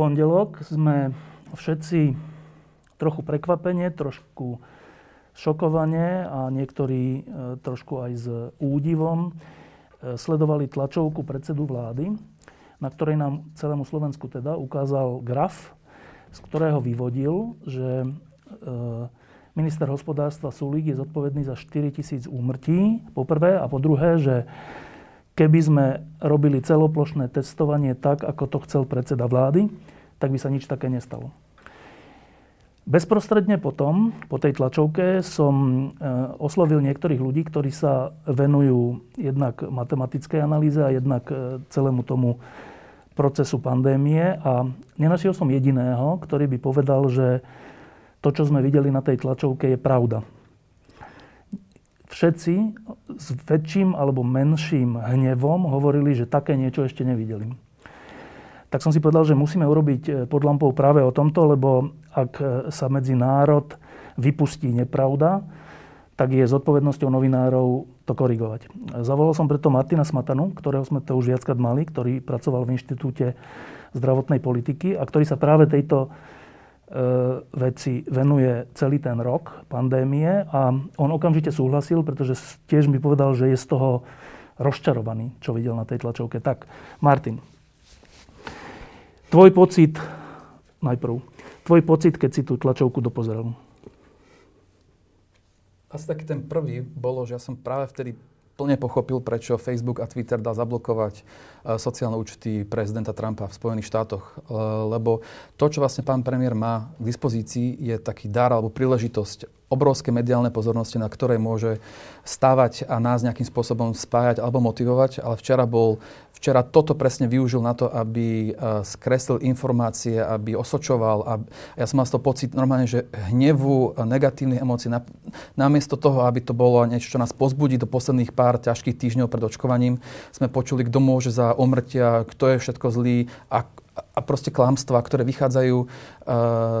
Pondelok sme všetci trochu prekvapenie, trošku šokovane a niektorí e, trošku aj s údivom e, sledovali tlačovku predsedu vlády, na ktorej nám celému Slovensku teda ukázal graf, z ktorého vyvodil, že e, minister hospodárstva Sulík je zodpovedný za 4 tisíc úmrtí, po prvé, a po druhé, že keby sme robili celoplošné testovanie tak, ako to chcel predseda vlády, tak by sa nič také nestalo. Bezprostredne potom, po tej tlačovke, som e, oslovil niektorých ľudí, ktorí sa venujú jednak matematickej analýze a jednak e, celému tomu procesu pandémie a nenašiel som jediného, ktorý by povedal, že to, čo sme videli na tej tlačovke, je pravda. Všetci s väčším alebo menším hnevom hovorili, že také niečo ešte nevideli tak som si povedal, že musíme urobiť e, pod lampou práve o tomto, lebo ak e, sa medzi národ vypustí nepravda, tak je zodpovednosťou novinárov to korigovať. Zavolal som preto Martina Smatanu, ktorého sme to už viackrát mali, ktorý pracoval v Inštitúte zdravotnej politiky a ktorý sa práve tejto e, veci venuje celý ten rok pandémie a on okamžite súhlasil, pretože tiež mi povedal, že je z toho rozčarovaný, čo videl na tej tlačovke. Tak, Martin, Tvoj pocit, najprv, tvoj pocit, keď si tú tlačovku dopozeral? Asi taký ten prvý bolo, že ja som práve vtedy plne pochopil, prečo Facebook a Twitter dá zablokovať e, sociálne účty prezidenta Trumpa v Spojených štátoch. E, lebo to, čo vlastne pán premiér má k dispozícii, je taký dar alebo príležitosť obrovské mediálne pozornosti, na ktorej môže stávať a nás nejakým spôsobom spájať alebo motivovať. Ale včera bol včera toto presne využil na to, aby uh, skreslil informácie, aby osočoval. A ja som mal z toho pocit normálne, že hnevu, negatívnych emócií, na, namiesto toho, aby to bolo niečo, čo nás pozbudí do posledných pár ťažkých týždňov pred očkovaním, sme počuli, kto môže za omrtia, kto je všetko zlý a, a proste klamstvá, ktoré vychádzajú uh,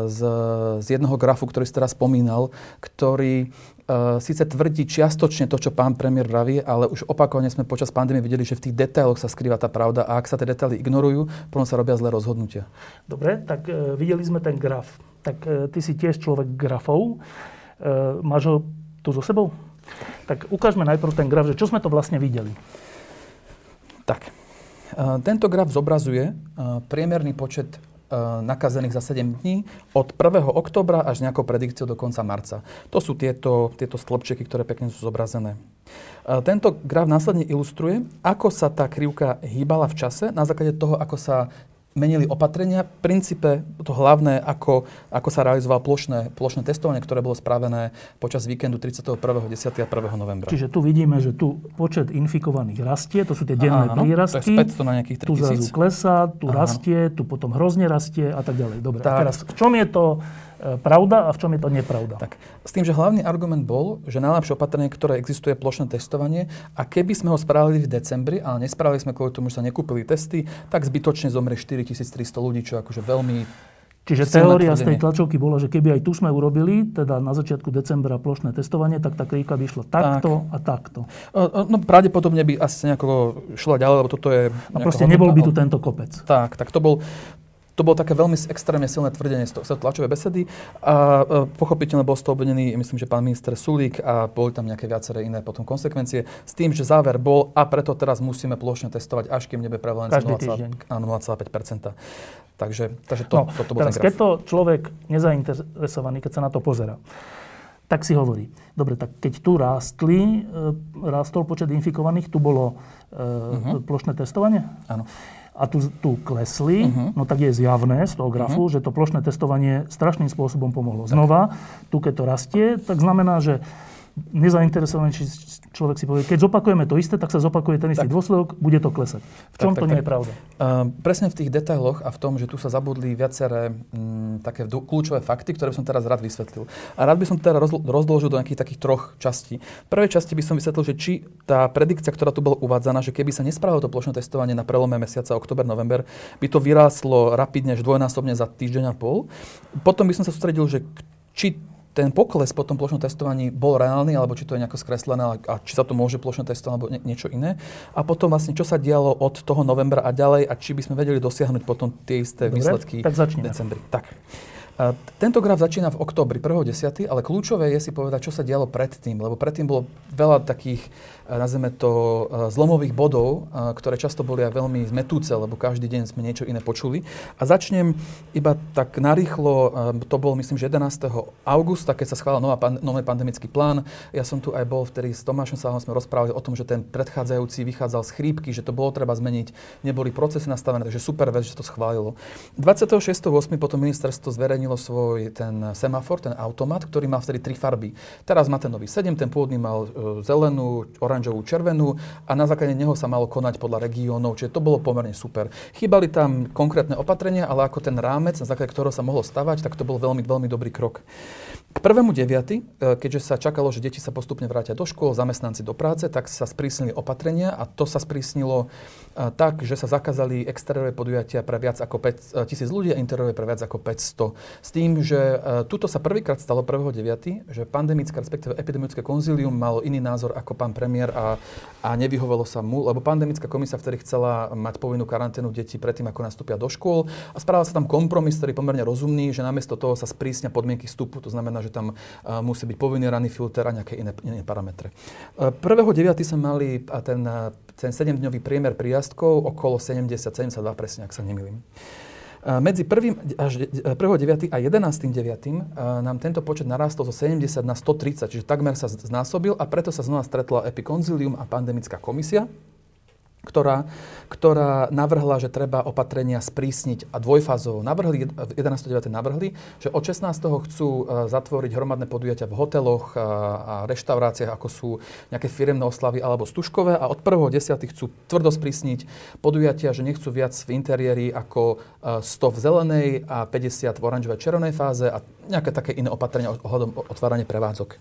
z, z jedného grafu, ktorý si teraz spomínal, ktorý uh, síce tvrdí čiastočne to, čo pán premiér vraví, ale už opakovane sme počas pandémie videli, že v tých detailoch sa skrýva tá pravda a ak sa tie detaily ignorujú, potom sa robia zlé rozhodnutia. Dobre, tak uh, videli sme ten graf. Tak uh, ty si tiež človek grafov. Máš ho tu so sebou? Tak ukážme najprv ten graf, že čo sme to vlastne videli. Tak, tento graf zobrazuje uh, priemerný počet Eh, nakazených za 7 dní od 1. oktobra až nejakou predikciou do konca marca. To sú tieto, tieto stĺpčeky, ktoré pekne sú zobrazené. Tento graf následne ilustruje, ako sa tá krivka hýbala v čase na základe toho, ako sa menili opatrenia. V princípe to hlavné, ako, ako sa realizovalo plošné, plošné testovanie, ktoré bolo spravené počas víkendu 31. 10. a 1. novembra. Čiže tu vidíme, že tu počet infikovaných rastie, to sú tie denné Áno, prírastky. To je 500 na nejakých 3000. Tu zrazu klesá, tu Áno. rastie, tu potom hrozne rastie a tak ďalej. Dobre, tak. a teraz v čom je to pravda a v čom je to nepravda. Tak, s tým, že hlavný argument bol, že najlepšie opatrenie, ktoré existuje, je plošné testovanie a keby sme ho spravili v decembri, ale nespravili sme kvôli tomu, že sa nekúpili testy, tak zbytočne zomrie 4300 ľudí, čo akože veľmi Čiže teória z tej tlačovky bola, že keby aj tu sme urobili, teda na začiatku decembra plošné testovanie, tak tá kríka by išla takto tak. a takto. No pravdepodobne by asi nejako šlo ďalej, lebo toto je... A proste nebol by tu tento kopec. Tak, tak to bol, to bolo také veľmi extrémne silné tvrdenie z tlačovej besedy a pochopiteľne bol z toho obvinený, myslím, že pán minister Sulík a boli tam nejaké viaceré iné potom konsekvencie s tým, že záver bol a preto teraz musíme plošne testovať, až kým nebude prevalencia 0,5%. Takže, takže to, no, toto bol teraz, ten graf. keď to človek nezainteresovaný, keď sa na to pozera, tak si hovorí, dobre, tak keď tu rástli, e, rástol počet infikovaných, tu bolo uh-huh. plošné testovanie? Áno a tu, tu klesli, uh-huh. no tak je zjavné z toho grafu, uh-huh. že to plošné testovanie strašným spôsobom pomohlo. Znova, tu keď to rastie, tak znamená, že nezainteresovaný, či človek si povie, keď zopakujeme to isté, tak sa zopakuje ten istý tak. dôsledok, bude to klesať. V čom tak, tak, to nie tak. je pravda? Uh, presne v tých detailoch a v tom, že tu sa zabudli viaceré m, mm, také kľúčové fakty, ktoré som teraz rád vysvetlil. A rád by som teraz roz, rozdložil do nejakých takých troch častí. V prvej časti by som vysvetlil, že či tá predikcia, ktorá tu bola uvádzaná, že keby sa nespravilo to plošné testovanie na prelome mesiaca október-november, by to vyrástlo rapidne až dvojnásobne za týždeň a pol. Potom by som sa sústredil, že či ten pokles po tom plošnom testovaní bol reálny, alebo či to je nejako skreslené, a či sa to môže plošné testovať, alebo nie, niečo iné. A potom vlastne, čo sa dialo od toho novembra a ďalej, a či by sme vedeli dosiahnuť potom tie isté Dobre, výsledky tak v decembri. Tak. Tento graf začína v oktobri 1.10., ale kľúčové je si povedať, čo sa dialo predtým, lebo predtým bolo veľa takých, nazveme to, eh, zlomových bodov, eh, ktoré často boli aj veľmi zmetúce, lebo každý deň sme niečo iné počuli. A začnem iba tak narýchlo, to bol myslím, že 11. augusta, keď sa schválil nová, nový pandemický plán. Ja som tu aj bol vtedy s Tomášom Sáhom, sme rozprávali o tom, že ten predchádzajúci vychádzal z chrípky, že to bolo treba zmeniť, neboli procesy nastavené, takže super vec, že to schválilo. 26.8. potom ministerstvo zverejnilo svoj ten semafor, ten automat, ktorý mal vtedy tri farby. Teraz má ten nový 7, ten pôvodný mal zelenú, oranžovú, červenú a na základe neho sa malo konať podľa regiónov, čiže to bolo pomerne super. Chýbali tam konkrétne opatrenia, ale ako ten rámec, na základe ktorého sa mohlo stavať, tak to bol veľmi, veľmi dobrý krok. K prvému deviaty, e, keďže sa čakalo, že deti sa postupne vrátia do škôl, zamestnanci do práce, tak sa sprísnili opatrenia a to sa sprísnilo e, tak, že sa zakázali exteriérové podujatia pre viac ako 5 e, ľudí a interiérové pre viac ako 500. S tým, že tuto sa prvýkrát stalo 1.9., že pandemické, respektíve epidemické konzílium malo iný názor ako pán premiér a, a nevyhovelo sa mu, lebo pandemická komisia vtedy chcela mať povinnú karanténu detí predtým, ako nastúpia do škôl a správal sa tam kompromis, ktorý je pomerne rozumný, že namiesto toho sa sprísnia podmienky vstupu, to znamená, že tam musí byť povinný ranný filter a nejaké iné, iné parametre. 1.9. sme mali ten, ten 7-dňový priemer príjazdkov okolo 70-72 presne, ak sa nemýlim. Medzi 1. až 1.9. a 11.9. nám tento počet narastol zo 70 na 130, čiže takmer sa znásobil a preto sa znova stretla Epikonzilium a pandemická komisia ktorá, ktorá navrhla, že treba opatrenia sprísniť a dvojfázovo. Navrhli, 11.9. navrhli, že od 16. chcú e, zatvoriť hromadné podujatia v hoteloch a, a reštauráciách, ako sú nejaké firemné oslavy alebo stužkové a od 1.10. chcú tvrdo sprísniť podujatia, že nechcú viac v interiéri ako 100 e, v zelenej a 50 v oranžovej červenej fáze a nejaké také iné opatrenia ohľadom otvárania prevádzok.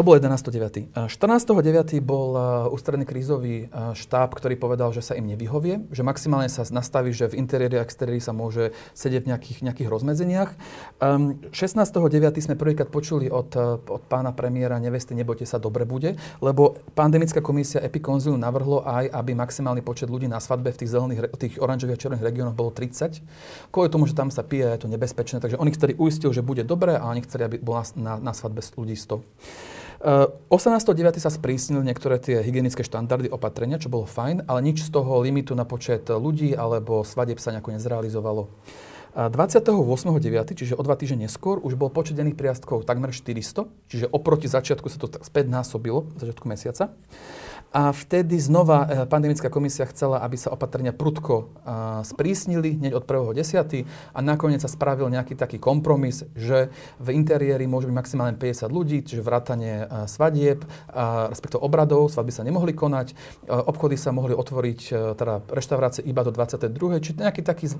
To bol 11.9. 14.9. bol ústredný krízový štáb, ktorý povedal, že sa im nevyhovie, že maximálne sa nastaví, že v interiéri a exteriéri sa môže sedieť v nejakých, nejakých rozmedzeniach. 16.9. sme prvýkrát počuli od, od pána premiéra nevesty, nebojte sa, dobre bude, lebo pandemická komisia Epikonzilu navrhlo aj, aby maximálny počet ľudí na svadbe v tých zelených, tých oranžových a červených regiónoch bolo 30. Kvôli tomu, že tam sa pije, je to nebezpečné, takže oni chceli uistil, že bude dobre a oni chceli, aby bolo na, na, na svadbe ľudí 100. 18.9. sa sprísnili niektoré tie hygienické štandardy opatrenia, čo bolo fajn, ale nič z toho limitu na počet ľudí alebo svadeb sa nejako nezrealizovalo. 28.9., čiže o dva týždne neskôr, už bol počet denných priastkov takmer 400, čiže oproti začiatku sa to späť násobilo, začiatku mesiaca. A vtedy znova e, pandemická komisia chcela, aby sa opatrenia prudko sprísnili hneď od 1.10. a nakoniec sa spravil nejaký taký kompromis, že v interiéri môže byť maximálne 50 ľudí, čiže vrátanie svadieb, respektíve obradov, svadby sa nemohli konať, obchody sa mohli otvoriť, teda reštaurácie iba do 22. Čiže nejaký taký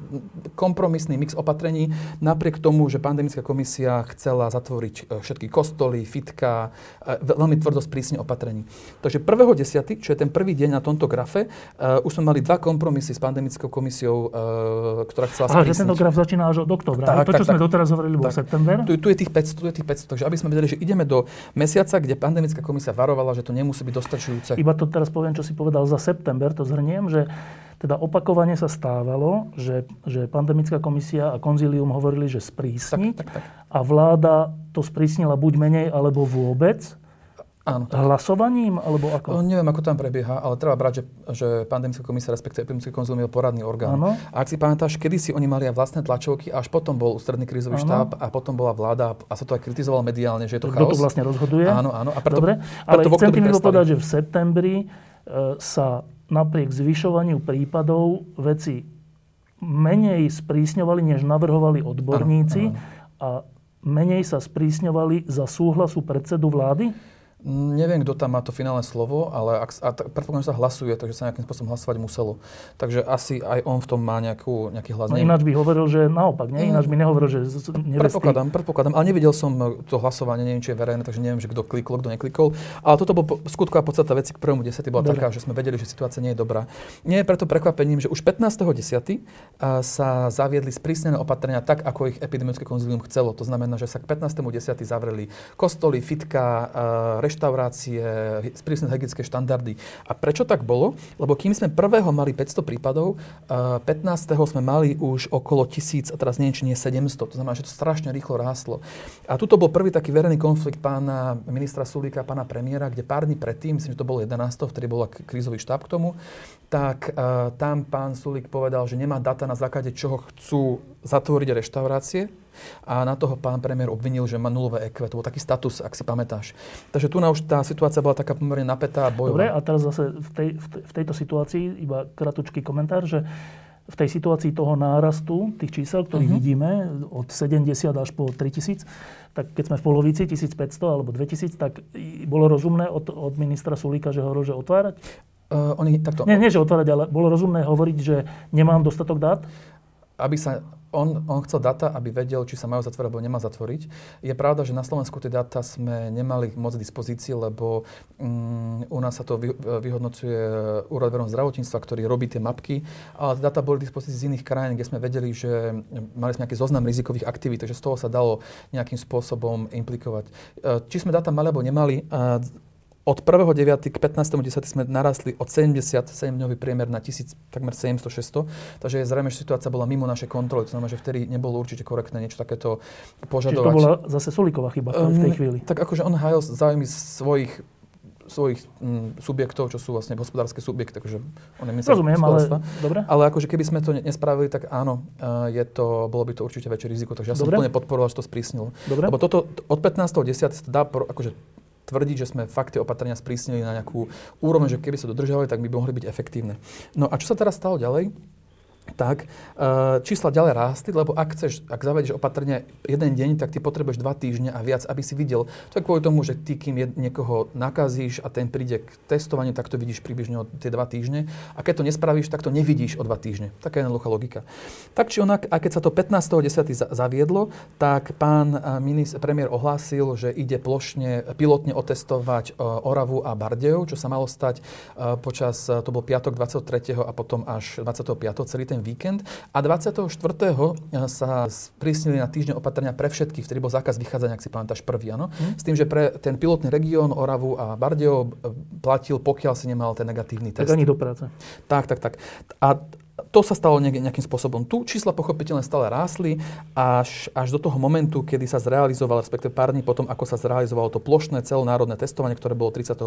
kompromisný mix opatrení, napriek tomu, že pandemická komisia chcela zatvoriť všetky kostoly, fitka, veľmi tvrdo sprísne opatrení. Takže 1.10 čo je ten prvý deň na tomto grafe, uh, už sme mali dva kompromisy s pandemickou komisiou, uh, ktorá chcela Ale že tento graf začína až od oktobra. Tak, to, čo tak, sme tak, doteraz hovorili, bol september. Tu, tu, je tých 500, tu je tých 500, takže aby sme vedeli, že ideme do mesiaca, kde pandemická komisia varovala, že to nemusí byť dostačujúce. Iba to teraz poviem, čo si povedal za september, to zhrniem, že teda opakovane sa stávalo, že, že pandemická komisia a konzílium hovorili, že sprísni tak, tak, tak. a vláda to sprísnila buď menej alebo vôbec. Áno. Hlasovaním? Alebo ako? No, neviem, ako tam prebieha, ale treba brať, že, že pandemická komisia, respektíve epidemický konzul, je poradný orgán. Áno. A ak si pamätáš, kedy si oni mali aj vlastné tlačovky, až potom bol ústredný krízový áno. štáb a potom bola vláda a sa to aj kritizovalo mediálne, že je to Kto chaos. to vlastne rozhoduje? Áno, áno. A preto, Dobre, ale preto chcem tým povedať, že v septembri e, sa napriek zvyšovaniu prípadov veci menej sprísňovali, než navrhovali odborníci áno, áno. a menej sa sprísňovali za súhlasu predsedu vlády? Neviem, kto tam má to finálne slovo, ale ak, a t- predpokladám, že sa hlasuje, takže sa nejakým spôsobom hlasovať muselo. Takže asi aj on v tom má nejakú, nejaký hlas. No ináč by hovoril, že naopak, nie? Ináč by nehovoril, že nevestý... Predpokladám, predpokladám, ale nevidel som e, to hlasovanie, neviem, či je verejné, takže neviem, že kto klikol, kto neklikol. Ale toto bol skutková podstata veci k prvému desiatý bola Dobre. taká, že sme vedeli, že situácia nie je dobrá. Nie je preto prekvapením, že už 15.10. sa zaviedli sprísnené opatrenia tak, ako ich epidemiologické konzilium chcelo. To znamená, že sa k 15.10. zavreli kostoly, fitka, reštaurácie, prísne hygienické štandardy. A prečo tak bolo? Lebo kým sme prvého mali 500 prípadov, 15. sme mali už okolo 1000 a teraz neviem, či nie 700. To znamená, že to strašne rýchlo rástlo. A tuto bol prvý taký verejný konflikt pána ministra Sulíka, pána premiéra, kde pár dní predtým, myslím, že to bolo 11. vtedy bol krízový štáb k tomu, tak uh, tam pán Sulík povedal, že nemá data na základe čoho chcú zatvoriť reštaurácie a na toho pán premiér obvinil, že má nulové EQ. To bol taký status, ak si pamätáš. Takže tu na už tá situácia bola taká pomerne napätá a bojová. Dobre, a teraz zase v, tej, v tejto situácii iba kratučký komentár, že v tej situácii toho nárastu tých čísel, ktorých uh-huh. vidíme, od 70 až po 3000, tak keď sme v polovici 1500 alebo 2000, tak bolo rozumné od, od ministra Sulíka, že hovorí, že otvárať? Uh, oni takto... Nie, nie, že otvárať, ale bolo rozumné hovoriť, že nemám dostatok dát? Aby sa on, on chcel data, aby vedel, či sa majú zatvoriť alebo nemá zatvoriť. Je pravda, že na Slovensku tie data sme nemali moc k dispozícii, lebo um, u nás sa to vy, vyhodnocuje Úrad verejného zdravotníctva, ktorý robí tie mapky, ale tie data boli k dispozícii z iných krajín, kde sme vedeli, že mali sme nejaký zoznam rizikových aktivít, takže z toho sa dalo nejakým spôsobom implikovať. E, či sme data mali alebo nemali, od 1.9. k 15.10. sme narastli od 77 dňový priemer na 1000, takmer 700-600, takže je zrejme, že situácia bola mimo našej kontroly. To znamená, že vtedy nebolo určite korektné niečo takéto požadovať. Čiže to bola zase Soliková chyba v tej chvíli. Um, tak akože on hájil záujmy svojich svojich m, subjektov, čo sú vlastne hospodárske subjekty, takže on je Rozumiem, ale dobre. Ale akože keby sme to nespravili, tak áno, uh, je to, bolo by to určite väčšie riziko. Takže ja dobre. som úplne podporoval, že to sprísnilo. Dobre. Lebo toto od 15.10. sa dá akože tvrdiť, že sme fakt tie opatrenia sprísnili na nejakú úroveň, že keby sa dodržiavali, tak by mohli byť efektívne. No a čo sa teraz stalo ďalej? Tak uh, čísla ďalej rástli, lebo ak chceš, ak zavedieš opatrenie jeden deň, tak ty potrebuješ dva týždne a viac, aby si videl. To je kvôli tomu, že ty, kým niekoho nakazíš a ten príde k testovaniu, tak to vidíš približne o tie dva týždne. A keď to nespravíš, tak to nevidíš o dva týždne. Taká je jednoduchá logika. Tak či onak, a keď sa to 15.10. zaviedlo, tak pán eh, minister, premiér ohlásil, že ide plošne, pilotne otestovať uh, Oravu a Bardejov, čo sa malo stať počas, to bol piatok 23. a potom až 25. celý ten víkend. A 24. sa sprísnili na týždeň opatrenia pre všetkých, vtedy bol zákaz vychádzania, ak si pamätáš, prvý, áno. Mm. S tým, že pre ten pilotný región Oravu a Bardejov platil, pokiaľ si nemal ten negatívny test. Tak ani do práce. Tak, tak, tak. A to sa stalo nejakým spôsobom. Tu čísla pochopiteľne stále rástli až, až do toho momentu, kedy sa zrealizoval, respektíve pár dní potom, ako sa zrealizovalo to plošné celonárodné testovanie, ktoré bolo 31.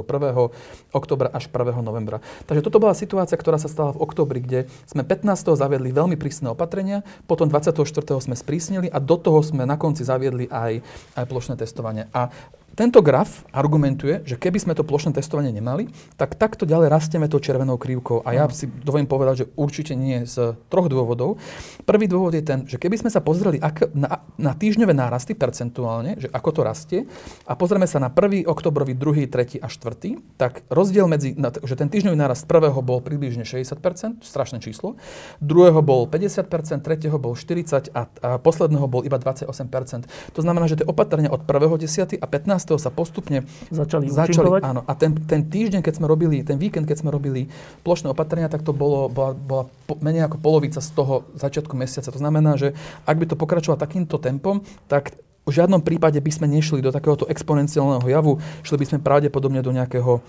oktobra až 1. novembra. Takže toto bola situácia, ktorá sa stala v oktobri, kde sme 15. zaviedli veľmi prísne opatrenia, potom 24. sme sprísnili a do toho sme na konci zaviedli aj, aj plošné testovanie. A tento graf argumentuje, že keby sme to plošné testovanie nemali, tak takto ďalej rastieme tou červenou krivkou. A ja si dovolím povedať, že určite nie z troch dôvodov. Prvý dôvod je ten, že keby sme sa pozreli na, na týždňové nárasty percentuálne, že ako to rastie, a pozrieme sa na 1. oktobrový, 2., 3. a 4., tak rozdiel medzi, že ten týždňový nárast prvého bol približne 60%, strašné číslo, druhého bol 50%, tretieho bol 40% a, a posledného bol iba 28%. To znamená, že tie opatrenia od 1.10. a 15 sa postupne začali, začali áno. A ten, ten týždeň, keď sme robili, ten víkend, keď sme robili plošné opatrenia, tak to bolo, bola, bola po, menej ako polovica z toho začiatku mesiaca. To znamená, že ak by to pokračovalo takýmto tempom, tak v žiadnom prípade by sme nešli do takéhoto exponenciálneho javu, šli by sme pravdepodobne do nejakého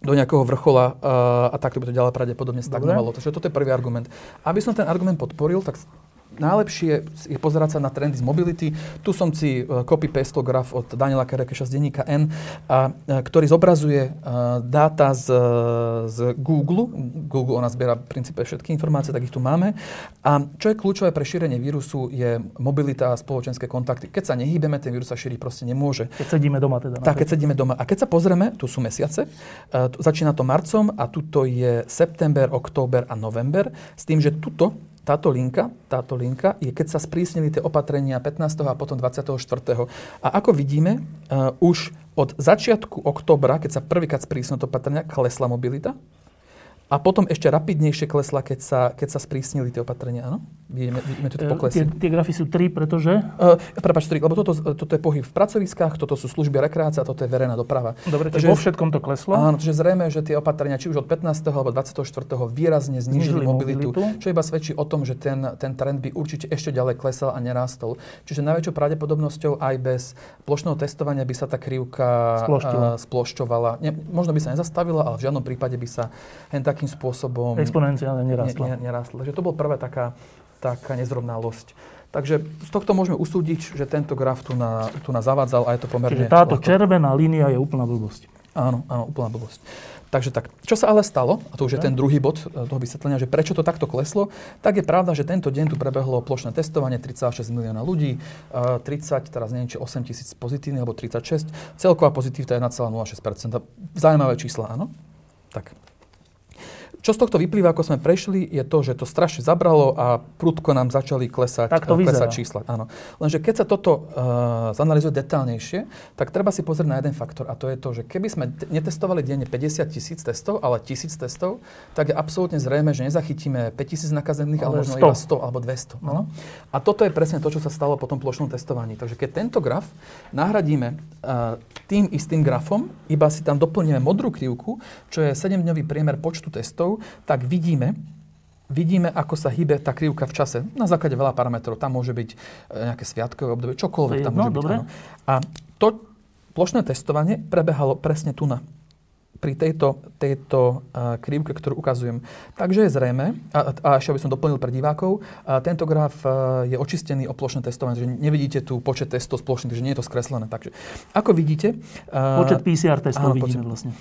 do nejakého vrchola uh, a takto by to ďalej pravdepodobne stagnovalo. Takže toto je prvý argument. Aby som ten argument podporil, tak najlepšie je pozerať sa na trendy z mobility. Tu som si e, copy-paste graf od Daniela Kerekeša z denníka N, a, e, ktorý zobrazuje e, dáta z, z Google. Google ona zbiera v princípe všetky informácie, tak ich tu máme. A čo je kľúčové pre šírenie vírusu je mobilita a spoločenské kontakty. Keď sa nehýbeme, ten vírus sa šíriť proste nemôže. Keď sedíme doma teda. Tak, keď sedíme doma. A keď sa pozrieme, tu sú mesiace, začína to marcom a tuto je september, október a november, s tým, že tuto táto linka, táto linka je, keď sa sprísnili tie opatrenia 15. a potom 24. A ako vidíme, uh, už od začiatku oktobra, keď sa prvýkrát sprísnili to opatrenia, klesla mobilita. A potom ešte rapidnejšie klesla, keď sa, keď sa sprísnili tie opatrenia, áno? Vidíme, vidíme tu E, poklesy. Tie, tie grafy sú tri, pretože... Uh, prepač, tri, lebo toto, toto je pohyb v pracoviskách, toto sú služby rekreácia, toto je verejná doprava. Dobre, takže vo všetkom to kleslo. Áno, takže zrejme, že tie opatrenia, či už od 15. alebo 24. výrazne znížili mobilitu, mobilitu. čo iba svedčí o tom, že ten, ten trend by určite ešte ďalej klesal a nerástol. Čiže najväčšou pravdepodobnosťou aj bez plošného testovania by sa tá krivka uh, splošťovala. Ne, možno by sa nezastavila, ale v žiadnom prípade by sa len takým spôsobom Exponenciálne ne, nerastla. ne, nerástla. Takže to bol prvá taká, taká nezrovnalosť. Takže z tohto môžeme usúdiť, že tento graf tu na, tu na zavádzal a je to pomerne... Čiže táto ľahko. červená línia je úplná blbosť. Áno, áno, úplná blbosť. Takže tak, čo sa ale stalo, a to už je ten druhý bod e, toho vysvetlenia, že prečo to takto kleslo, tak je pravda, že tento deň tu prebehlo plošné testovanie 3,6 milióna ľudí, e, 30, teraz neviem, či 8 tisíc pozitívnych, alebo 36, celková pozitivita je 1,06%. Zaujímavé čísla, áno? Tak. Čo z tohto vyplýva, ako sme prešli, je to, že to strašne zabralo a prudko nám začali klesať, Tak to eh, klesať vyzerá. čísla. Áno. Lenže keď sa toto uh, zanalizuje detálnejšie, tak treba si pozrieť na jeden faktor a to je to, že keby sme t- netestovali denne 50 tisíc testov, ale tisíc testov, tak je absolútne zrejme, že nezachytíme 5 tisíc nakazených, ale Ale možno 100. iba 100 alebo 200. No. Áno. A toto je presne to, čo sa stalo po tom plošnom testovaní. Takže keď tento graf nahradíme uh, tým istým grafom, iba si tam doplníme modrú krivku, čo je 7-dňový priemer počtu testov, tak vidíme, vidíme, ako sa hýbe tá krivka v čase. Na základe veľa parametrov. Tam môže byť e, nejaké sviatkové obdobie, čokoľvek tam No, môže byť. dobre. áno. A to plošné testovanie prebehalo presne tu na pri tejto, tejto uh, krivke, ktorú ukazujem. Takže je zrejme, a, a ešte by som doplnil pre divákov, a tento graf uh, je očistený o plošné testovanie, že nevidíte tu počet testov spoločných, že nie je to skreslené. Takže ako vidíte... Uh, Počet PCR testov áno, vidíme počet- vlastne.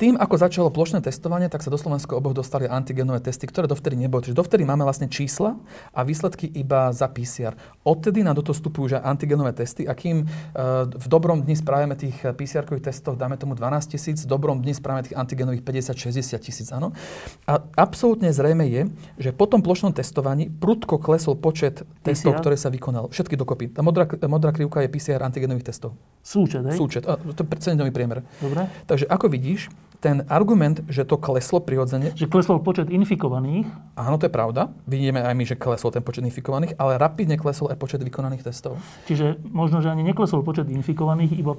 Tým, ako začalo plošné testovanie, tak sa do Slovenska oboch dostali antigenové testy, ktoré dovtedy neboli. Čiže dovtedy máme vlastne čísla a výsledky iba za PCR. Odtedy do toho vstupujú aj antigenové testy a kým uh, v dobrom dni spravíme tých PCR-kových testov, dáme tomu 12 tisíc, v dobrom dni spravíme tých antigenových 50-60 tisíc, áno. A absolútne zrejme je, že po tom plošnom testovaní prudko klesol počet testov, PCR? ktoré sa vykonal. Všetky dokopy. Tá modrá, modrá krivka je PCR antigenových testov. Súčet, hej? Súčet. A, to je priemer. Dobre. Takže ako vidíš, ten argument, že to kleslo prirodzene, Že klesol počet infikovaných, áno, to je pravda. Vidíme aj my, že klesol ten počet infikovaných, ale rapidne klesol aj počet vykonaných testov. čiže možno, že ani neklesol počet infikovaných, iba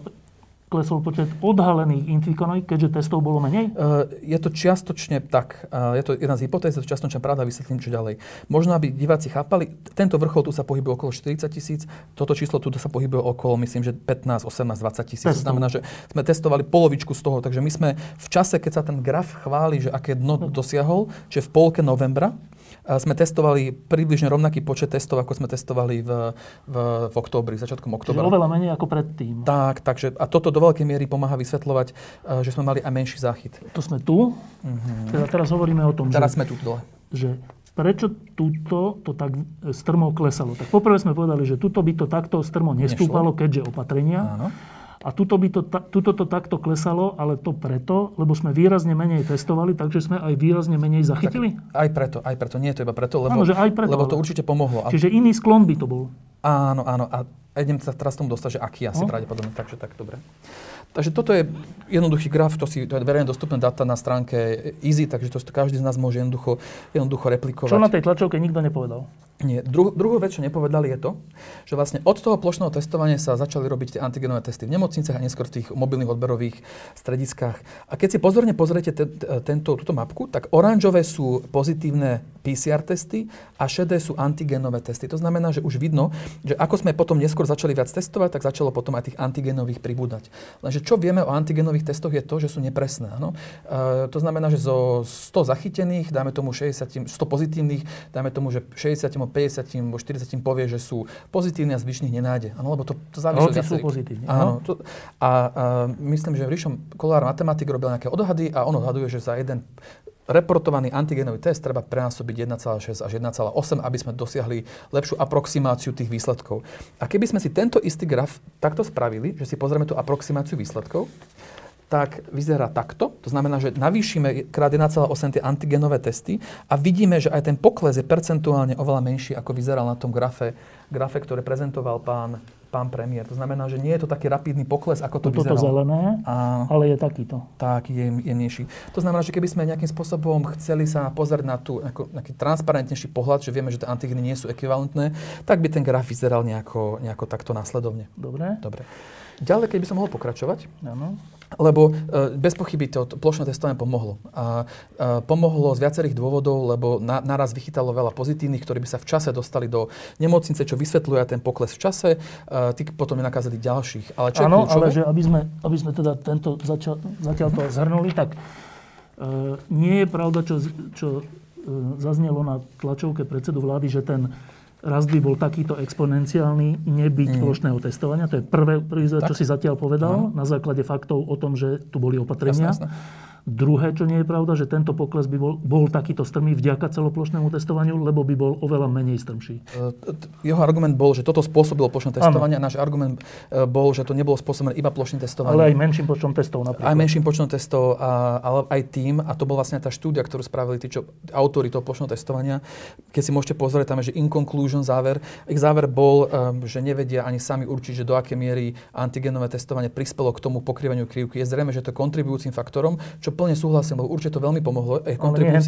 klesol počet odhalených infikovaných, keďže testov bolo menej? Uh, je to čiastočne tak. Uh, je to jedna z hypotéz, je to čiastočne pravda, vysvetlím čo ďalej. Možno, aby diváci chápali, tento vrchol tu sa pohybuje okolo 40 tisíc, toto číslo tu sa pohybuje okolo, myslím, že 15, 18, 20 tisíc. To znamená, že sme testovali polovičku z toho, takže my sme v čase, keď sa ten graf chváli, že aké dno dosiahol, že v polke novembra, sme testovali približne rovnaký počet testov, ako sme testovali v, v, v októbri, začiatkom Čiže októbra. oveľa menej ako predtým. Tak, takže a toto do veľkej miery pomáha vysvetľovať, eh, že sme mali aj menší záchyt. To sme tu. Teda teraz hovoríme o tom. Teraz že, sme tu dole. že prečo túto to tak e, strmo klesalo. Tak poprvé sme povedali, že tuto by to takto strmo nestúpalo, keďže opatrenia. Áno. A tuto by to, tuto to takto klesalo, ale to preto, lebo sme výrazne menej testovali, takže sme aj výrazne menej zachytili. Aj preto, aj preto. Nie je to iba preto, lebo, Áno, že aj preto, lebo to určite pomohlo. Čiže iný sklon by to bol. áno, áno. A idem sa teraz tomu dostať, že aký asi No. pravdepodobne. Takže tak, dobre. Takže toto je jednoduchý graf, to, si, to je verejne dostupné data na stránke Easy, takže to každý z nás môže jednoducho, jednoducho replikovať. Čo na tej tlačovke nikto nepovedal. Nie. Dru- druhú vec, čo nepovedali, je to, že vlastne od toho plošného testovania sa začali robiť tie antigenové testy v nemocniciach a neskôr v tých mobilných odberových strediskách. A keď si pozorne pozriete te- te- tento, túto mapku, tak oranžové sú pozitívne PCR testy a šedé sú antigenové testy. To znamená, že už vidno, že ako sme potom neskôr začali viac testovať, tak začalo potom aj tých antigenových pribúdať. Lenže čo vieme o antigenových testoch je to, že sú nepresné. Áno? E, to znamená, že zo 100 zachytených, dáme tomu 60, 100 pozitívnych, dáme tomu, že 60, 50, alebo 40 povie, že sú pozitívni a zvyšných nenájde. Áno, lebo to, to závisí od sú pozitívni, Áno. To, a, a myslím, že Ríšom Kolár matematik robil nejaké odhady a on odhaduje, že za jeden reportovaný antigenový test treba prenásobiť 1,6 až 1,8, aby sme dosiahli lepšiu aproximáciu tých výsledkov. A keby sme si tento istý graf takto spravili, že si pozrieme tú aproximáciu výsledkov, tak vyzerá takto. To znamená, že navýšime krát 1,8 tie antigenové testy a vidíme, že aj ten pokles je percentuálne oveľa menší, ako vyzeral na tom grafe, grafe ktoré prezentoval pán, pán premiér. To znamená, že nie je to taký rapidný pokles, ako to Toto vyzeralo. zelené, A ale je takýto. tak je jemnejší. To znamená, že keby sme nejakým spôsobom chceli sa pozrieť na tú, ako, nejaký transparentnejší pohľad, že vieme, že tie antigeny nie sú ekvivalentné, tak by ten graf vyzeral nejako, nejako takto následovne. Dobre? Dobre. Ďalej, keď by som mohol pokračovať, Áno. lebo e, bez pochyby to, to plošné testovanie pomohlo. A, a pomohlo z viacerých dôvodov, lebo na, naraz vychytalo veľa pozitívnych, ktorí by sa v čase dostali do nemocnice, čo vysvetľuje ten pokles v čase. A tí potom nenakázali ďalších. Ale čo je kľúčové? ale že aby sme, aby sme teda tento začal, zatiaľ to zhrnuli, tak e, nie je pravda, čo, čo e, zaznelo na tlačovke predsedu vlády, že ten rast by bol takýto exponenciálny, nebyť plošného testovania. To je prvé, prvý, čo Tak. si zatiaľ povedal, na základe faktov o tom, že tu boli opatrenia. Jasné, jasné. Druhé, čo nie je pravda, že tento pokles by bol, bol takýto strmý vďaka celoplošnému testovaniu, lebo by bol oveľa menej strmší. E, Jeho argument bol, že toto spôsobilo plošné testovanie a náš argument e, bol, že to nebolo spôsobené iba plošným testovaním. Ale aj menším počtom testov napríklad. Aj menším počtom testov, a, ale aj tým, a to bola vlastne tá štúdia, ktorú spravili tí, čo, autori toho plošného testovania. Keď si môžete pozrieť, tam je, že in conclusion záver. Ich záver bol, um, že nevedia ani sami určiť, že do akej miery antigenové testovanie prispelo k tomu pokrývaniu krivky. Je zrejme, že to kontribujúcim faktorom, čo plne súhlasím, lebo určite to veľmi pomohlo. Je Ale nie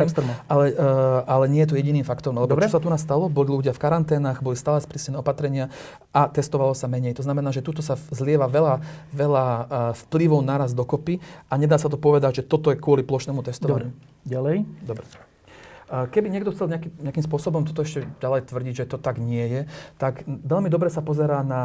ale, uh, ale nie je to jediným faktorom. Lebo Dobre. čo sa tu nastalo? Boli ľudia v karanténach, boli stále sprísnené opatrenia a testovalo sa menej. To znamená, že tuto sa zlieva veľa, veľa uh, vplyvov naraz dokopy a nedá sa to povedať, že toto je kvôli plošnému Dobre. testovaniu. Ďalej. Dobre. Keby niekto chcel nejaký, nejakým spôsobom toto ešte ďalej tvrdiť, že to tak nie je, tak veľmi dobre sa pozerá na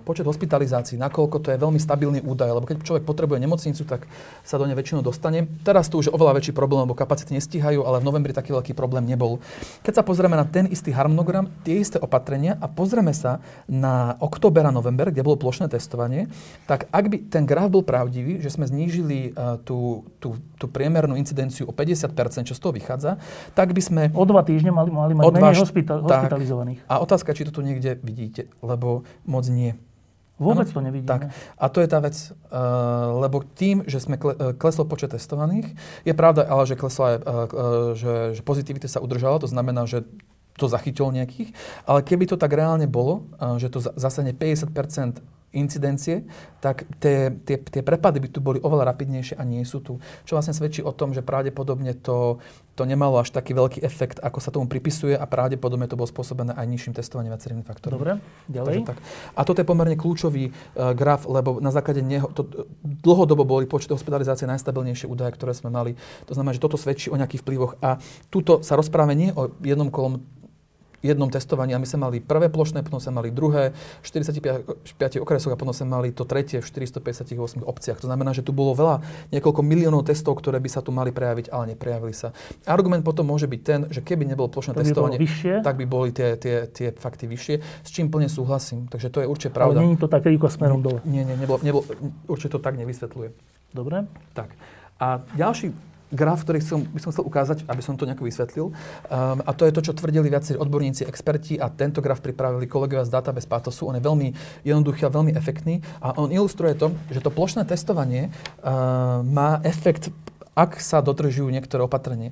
počet hospitalizácií, nakoľko to je veľmi stabilný údaj, lebo keď človek potrebuje nemocnicu, tak sa do nej väčšinou dostane. Teraz tu už oveľa väčší problém, lebo kapacity nestíhajú, ale v novembri taký veľký problém nebol. Keď sa pozrieme na ten istý harmonogram, tie isté opatrenia a pozrieme sa na október a november, kde bolo plošné testovanie, tak ak by ten graf bol pravdivý, že sme znížili uh, tú, tú, tú priemernú incidenciu o 50%, čo z toho vychádza, tak by sme O dva týždne mali, mali mať menej hospita- hospitalizovaných. A otázka, či to tu niekde vidíte, lebo moc nie. Vôbec Áno, to nevidíme. Tak. A to je tá vec, uh, lebo tým, že sme kle, uh, klesol počet testovaných, je pravda, ale že klesla aj, uh, že, že pozitivita sa udržala, to znamená, že to zachytilo nejakých, ale keby to tak reálne bolo, že to za- zasahne 50% incidencie, tak tie, tie, tie prepady by tu boli oveľa rapidnejšie a nie sú tu. Čo vlastne svedčí o tom, že pravdepodobne to, to nemalo až taký veľký efekt, ako sa tomu pripisuje a pravdepodobne to bolo spôsobené aj nižším testovaním viacerými faktormi. Dobre, ďalej. Takže tak. A toto je pomerne kľúčový uh, graf, lebo na základe neho, to, dlhodobo boli počet hospitalizácie najstabilnejšie údaje, ktoré sme mali. To znamená, že toto svedčí o nejakých vplyvoch. A tuto sa rozprávame nie o jednom kolom jednom testovaní a my sme mali prvé plošné, potom sme mali druhé v 45 okresoch a potom sme mali to tretie v 458 obciach. To znamená, že tu bolo veľa, niekoľko miliónov testov, ktoré by sa tu mali prejaviť, ale neprejavili sa. Argument potom môže byť ten, že keby nebolo plošné To by testovanie, vyššie. tak by boli tie, tie, tie fakty vyššie, s čím plne súhlasím. Takže to je určite Ale pravda. není to tak rýchlo smerom dole. Nie, nie, nebolo, nebolo, určite to tak nevysvetľuje. Dobre? Tak. A ďalší graf, ktorý som, by som chcel ukázať, aby som to nejako vysvetlil, um, a to je to, čo tvrdili viacerí odborníci, experti a tento graf pripravili kolegovia z Database Patosu. On je veľmi jednoduchý a veľmi efektný a on ilustruje to, že to plošné testovanie uh, má efekt ak sa dodržujú niektoré opatrenie.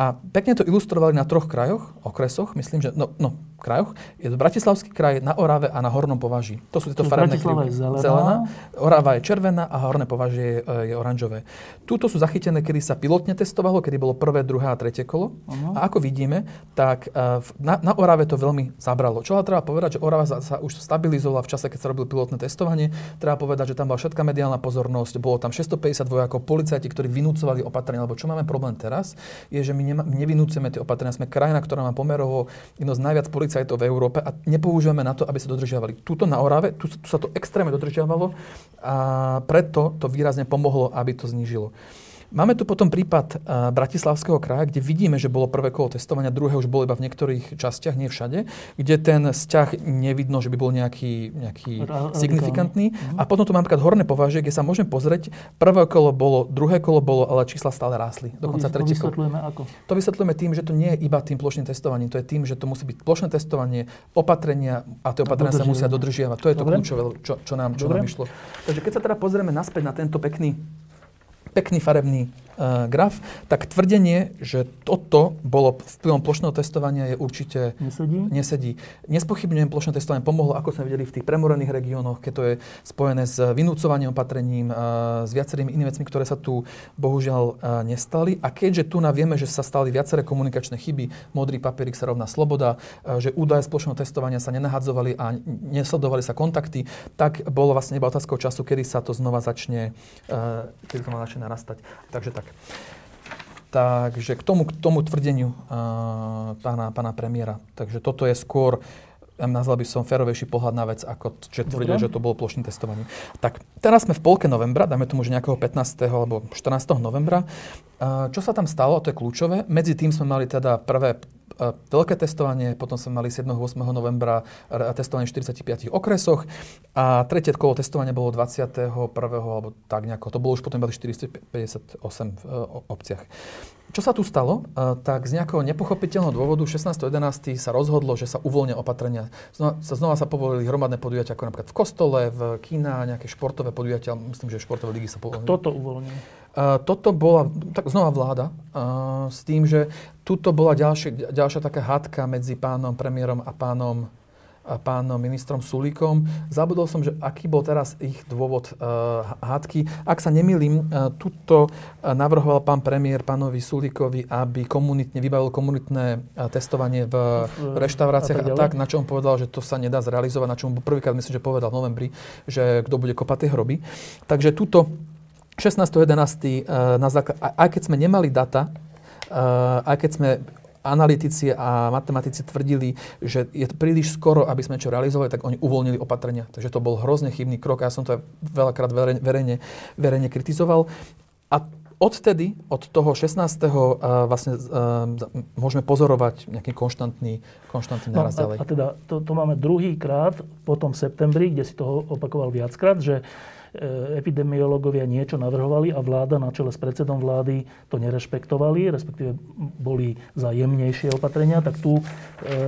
A pekne to ilustrovali na troch krajoch, okresoch, myslím, že, no, no krajoch. Je to Bratislavský kraj na Orave a na Hornom považí. To sú tieto Čiže farebné krivky. zelená. zelená. Orava je červená a Horné považie je, je oranžové. Túto sú zachytené, kedy sa pilotne testovalo, kedy bolo prvé, druhé a tretie kolo. Áno. A ako vidíme, tak v- na, na Orave to veľmi zabralo. Čo ale treba povedať, že Orava sa, sa už stabilizovala v čase, keď sa robilo pilotné testovanie. Treba povedať, že tam bola všetká mediálna pozornosť, bolo tam 650 vojakov, policajti, ktorí vynúcovali opatrenia, lebo čo máme problém teraz, je, že my nema, nevinúceme tie opatrenia. Sme krajina, ktorá má pomerovo jedno z najviac policajtov v Európe a nepoužívame na to, aby sa dodržiavali. Tuto na Orave, tu, tu sa to extrémne dodržiavalo a preto to výrazne pomohlo, aby to znížilo. Máme tu potom prípad uh, Bratislavského kraja, kde vidíme, že bolo prvé kolo testovania, druhé už bolo iba v niektorých častiach, nie všade, kde ten vzťah nevidno, že by bol nejaký, nejaký signifikantný. A potom tu máme napríklad horné považie, kde sa môžem pozrieť, prvé kolo bolo, druhé kolo bolo, ale čísla stále rástli. Dokonca to, tretie kolo. ako. To vysvetľujeme tým, že to nie je iba tým plošným testovaním, to je tým, že to musí byť plošné testovanie, opatrenia a tie opatrenia sa musia dodržiavať. To je to Dobre. kľúčové, čo, čo, nám, čo Dobre. nám išlo. Takže keď sa teda pozrieme naspäť na tento pekný pekný farebný uh, graf, tak tvrdenie, že toto bolo vplyvom plošného testovania je určite... Nesedí? Nesedí. Nespochybňujem, plošné testovanie pomohlo, ako sme videli v tých premorených regiónoch, keď to je spojené s vynúcovaním opatrením, uh, s viacerými inými vecmi, ktoré sa tu bohužiaľ uh, nestali. A keďže tu vieme, že sa stali viaceré komunikačné chyby, modrý papierik sa rovná sloboda, uh, že údaje z plošného testovania sa nenahadzovali a nesledovali sa kontakty, tak bolo vlastne iba otázkou času, kedy sa to znova začne, kedy to začne narastať. Takže tak. Takže k tomu, k tomu tvrdeniu uh, pána, pána premiéra. Takže toto je skôr, nazval by som férovejší pohľad na vec, ako že tvrdil, že to bolo plošné testovanie. Tak teraz sme v polke novembra, dáme tomu už nejakého 15. alebo 14. novembra. Čo sa tam stalo, to je kľúčové. Medzi tým sme mali teda prvé veľké testovanie, potom sme mali 7. 8. novembra testovanie v 45 okresoch a tretie kolo testovania bolo 21. alebo tak nejako. To bolo už potom iba 458 v e, obciach. Čo sa tu stalo? E, tak z nejakého nepochopiteľného dôvodu 16.11. sa rozhodlo, že sa uvoľnia opatrenia. Znova znova sa povolili hromadné podujatia, ako napríklad v kostole, v kína, nejaké športové podujatia, myslím, že športové ligy sa povolili. Kto to uvoľnil? Uh, toto bola tak znova vláda uh, s tým, že tuto bola ďalšia, ďalšia taká hádka medzi pánom premiérom a pánom pánom ministrom Sulíkom. Zabudol som, že aký bol teraz ich dôvod uh, hádky. Ak sa nemýlim, uh, tuto uh, navrhoval pán premiér pánovi Sulíkovi, aby komunitne, vybavil komunitné testovanie v, reštauráciách a, a tak, na čo on povedal, že to sa nedá zrealizovať, na čo mu prvýkrát myslím, že povedal v novembri, že kto bude kopať tie hroby. Takže tuto 16.11. Uh, na základ, aj keď sme nemali data, aj keď sme analytici a matematici tvrdili, že je to príliš skoro, aby sme čo realizovali, tak oni uvoľnili opatrenia. Takže to bol hrozne chybný krok a ja som to veľakrát verejne, verejne kritizoval. A odtedy, od toho 16. Uh, vlastne uh, môžeme pozorovať nejaký konštantný, konštantný no, naraz ďalej. A, a teda to, to máme druhý krát potom v septembri, kde si toho opakoval viackrát, že epidemiológovia niečo navrhovali a vláda na čele s predsedom vlády to nerešpektovali, respektíve boli za jemnejšie opatrenia, tak tu e,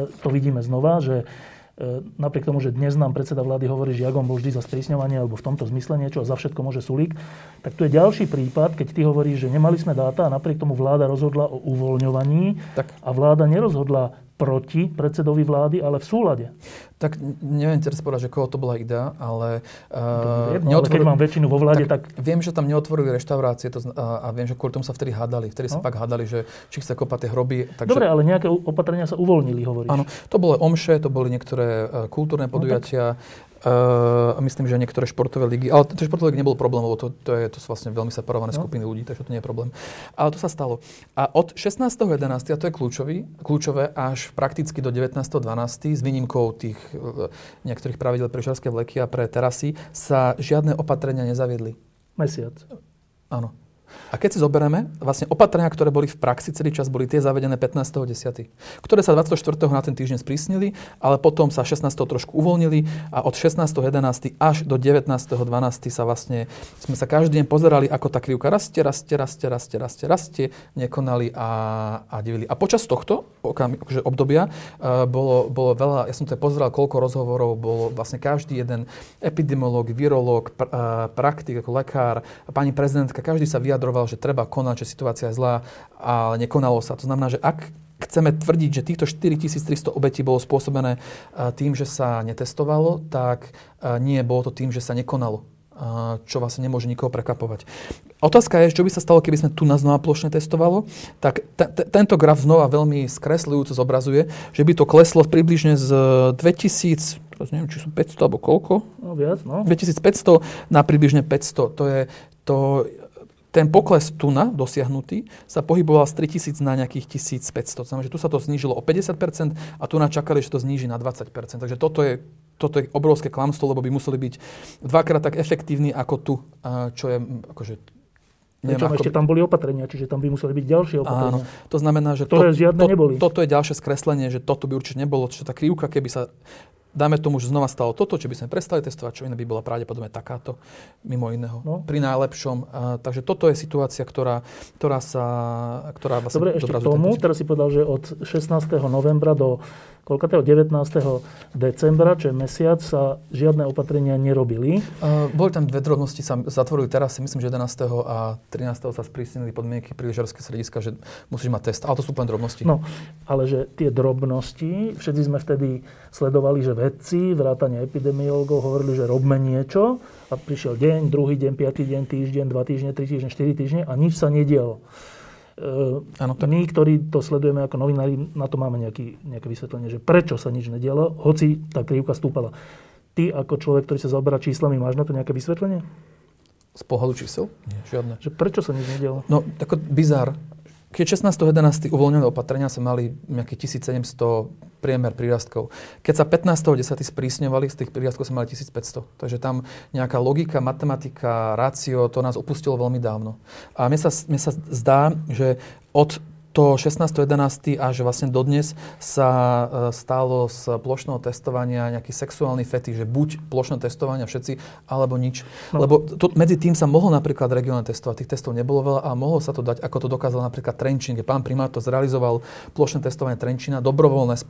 to vidíme znova, že e, napriek tomu, že dnes nám predseda vlády hovorí, že Jagom bol vždy za sprísňovanie alebo v tomto zmysle niečo a za všetko môže Sulík, tak tu je ďalší prípad, keď ty hovoríš, že nemali sme dáta a napriek tomu vláda rozhodla o uvoľňovaní tak. a vláda nerozhodla proti predsedovi vlády, ale v súlade. Tak neviem teraz povedať, že koho to bola idea, ale... Uh, jedno, ale keď mám väčšinu vo vláde, tak, tak... Viem, že tam neotvorili reštaurácie to, a, a viem, že kvôli tomu sa vtedy hádali. Vtedy no? sa pak hádali, že či chce kopať tie hroby. Takže... Dobre, ale nejaké opatrenia sa uvoľnili, hovoríš. Áno, to bolo omše, to boli niektoré uh, kultúrne podujatia. No, tak Uh, myslím, že niektoré športové ligy, ale tie športové ligy nebolo problém, lebo to, to, je, to sú vlastne veľmi separované no. skupiny ľudí, takže to nie je problém. Ale to sa stalo. A od 16.11., a to je kľúčový, kľúčové, až prakticky do 19.12. s výnimkou tých uh, niektorých pravidel pre žarské vleky a pre terasy, sa žiadne opatrenia nezaviedli. Mesiac. Áno. A keď si zoberieme, vlastne opatrenia, ktoré boli v praxi celý čas, boli tie zavedené 15.10., ktoré sa 24. na ten týždeň sprísnili, ale potom sa 16. trošku uvoľnili a od 16.11. až do 19.12. sa vlastne, sme sa každý deň pozerali, ako tá krivka rastie, rastie, rastie, rastie, rastie, rastie, nekonali a, a divili. A počas tohto akože obdobia uh, bolo, bolo veľa, ja som to pozeral, koľko rozhovorov, bolo vlastne každý jeden epidemiológ, virológ, uh, praktik, ako lekár, pani prezidentka, každý sa vyjadroval že treba konať, že situácia je zlá, ale nekonalo sa. To znamená, že ak chceme tvrdiť, že týchto 4300 obetí bolo spôsobené eh, tým, že sa netestovalo, tak eh, nie, bolo to tým, že sa nekonalo eh, čo vlastne nemôže nikoho prekapovať. Otázka je, čo by sa stalo, keby sme tu nás znova plošne testovalo. Tak t- t- tento graf znova veľmi skresľujúco zobrazuje, že by to kleslo približne z 2000, teraz neviem, či sú 500 alebo koľko. No viac, no. 2500 na približne 500. To je, to ten pokles tuna dosiahnutý sa pohyboval z 3000 na nejakých 1500. To znamená, že tu sa to znížilo o 50% a tu čakali, že to zníži na 20%. Takže toto je, toto je obrovské klamstvo, lebo by museli byť dvakrát tak efektívni ako tu, čo je akože Neviem, ako... ešte tam boli opatrenia, čiže tam by museli byť ďalšie opatrenia. Áno, to znamená, že to, žiadne to, neboli. toto je ďalšie skreslenie, že toto by určite nebolo. Čiže tá krivka, keby sa dáme tomu, že znova stalo toto, či by sme prestali testovať, čo iné by bola pravdepodobne takáto, mimo iného. No. Pri najlepšom. Uh, takže toto je situácia, ktorá, ktorá sa ktorá vlastne Dobre, ešte k tomu, teraz si povedal, že od 16. novembra do koľkatého 19. decembra, čo je mesiac, sa žiadne opatrenia nerobili. Uh, boli tam dve drobnosti, sa zatvorili teraz, si myslím, že 11. a 13. sa sprísnili podmienky pri lyžiarskej srediska, že musíš mať test. Ale to sú len drobnosti. No, ale že tie drobnosti, všetci sme vtedy sledovali, že vedci, vrátane epidemiologov hovorili, že robme niečo a prišiel deň, druhý deň, piatý deň, týždeň, dva týždne, tri týždne, štyri týždne a nič sa nedialo. Ano, tak... My, ktorí to sledujeme ako novinári, na to máme nejaký, nejaké vysvetlenie, že prečo sa nič nedialo, hoci tá krivka stúpala. Ty ako človek, ktorý sa zaoberá číslami, máš na to nejaké vysvetlenie? Z pohľadu čísel? Nie, žiadne. Že prečo sa nič nedialo? No, ako bizar. Keď 16.11. uvoľnené opatrenia sa mali nejakých 1700 priemer prírastkov. Keď sa 15.10. sprísňovali, z tých prírastkov sa mali 1500. Takže tam nejaká logika, matematika, rácio, to nás opustilo veľmi dávno. A mne sa, mne sa zdá, že od to 16.11. až vlastne dodnes sa e, stalo z plošného testovania nejaký sexuálny fety, že buď plošné testovania všetci, alebo nič. No. Lebo to, medzi tým sa mohlo napríklad regionálne testovať. Tých testov nebolo veľa a mohlo sa to dať, ako to dokázal napríklad Trenčín, kde pán primátor zrealizoval plošné testovanie Trenčína, dobrovoľné, e,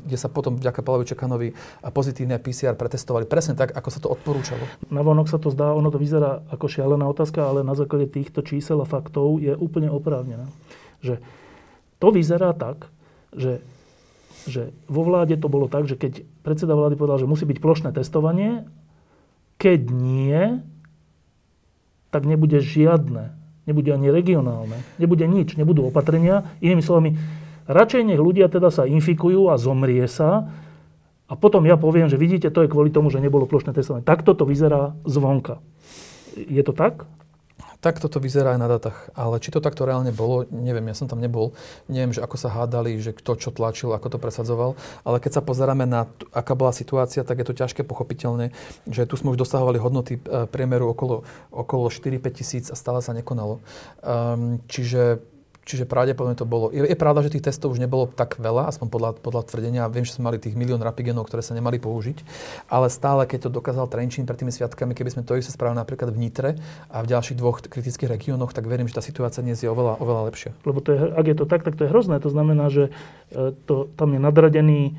kde sa potom vďaka Pavlovi Čekanovi pozitívne PCR pretestovali. Presne tak, ako sa to odporúčalo. Na vonok sa to zdá, ono to vyzerá ako šialená otázka, ale na základe týchto čísel a faktov je úplne oprávnená. Že to vyzerá tak, že, že vo vláde to bolo tak, že keď predseda vlády povedal, že musí byť plošné testovanie, keď nie, tak nebude žiadne. Nebude ani regionálne. Nebude nič. Nebudú opatrenia. Inými slovami, radšej nech ľudia teda sa infikujú a zomrie sa, a potom ja poviem, že vidíte, to je kvôli tomu, že nebolo plošné testovanie. Takto to vyzerá zvonka. Je to tak? Tak toto vyzerá aj na datách. Ale či to takto reálne bolo, neviem, ja som tam nebol. Neviem, že ako sa hádali, že kto čo tlačil, ako to presadzoval. Ale keď sa pozeráme na, aká bola situácia, tak je to ťažké pochopiteľne, že tu sme už dosahovali hodnoty e, priemeru okolo, okolo 4-5 tisíc a stále sa nekonalo. Um, čiže Čiže pravdepodobne to bolo. Je, je pravda, že tých testov už nebolo tak veľa, aspoň podľa, podľa tvrdenia. Viem, že sme mali tých milión rapigenov, ktoré sa nemali použiť. Ale stále, keď to dokázal Trenčín pred tými sviatkami, keby sme to isté spravili napríklad v Nitre a v ďalších dvoch kritických regiónoch, tak verím, že tá situácia dnes je oveľa, oveľa lepšia. Lebo to je, ak je to tak, tak to je hrozné. To znamená, že e, to, tam je nadradený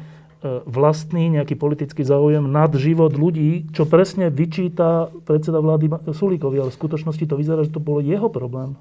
vlastný nejaký politický záujem nad život ľudí, čo presne vyčíta predseda vlády Sulíkovi, ale v skutočnosti to vyzerá, že to bolo jeho problém.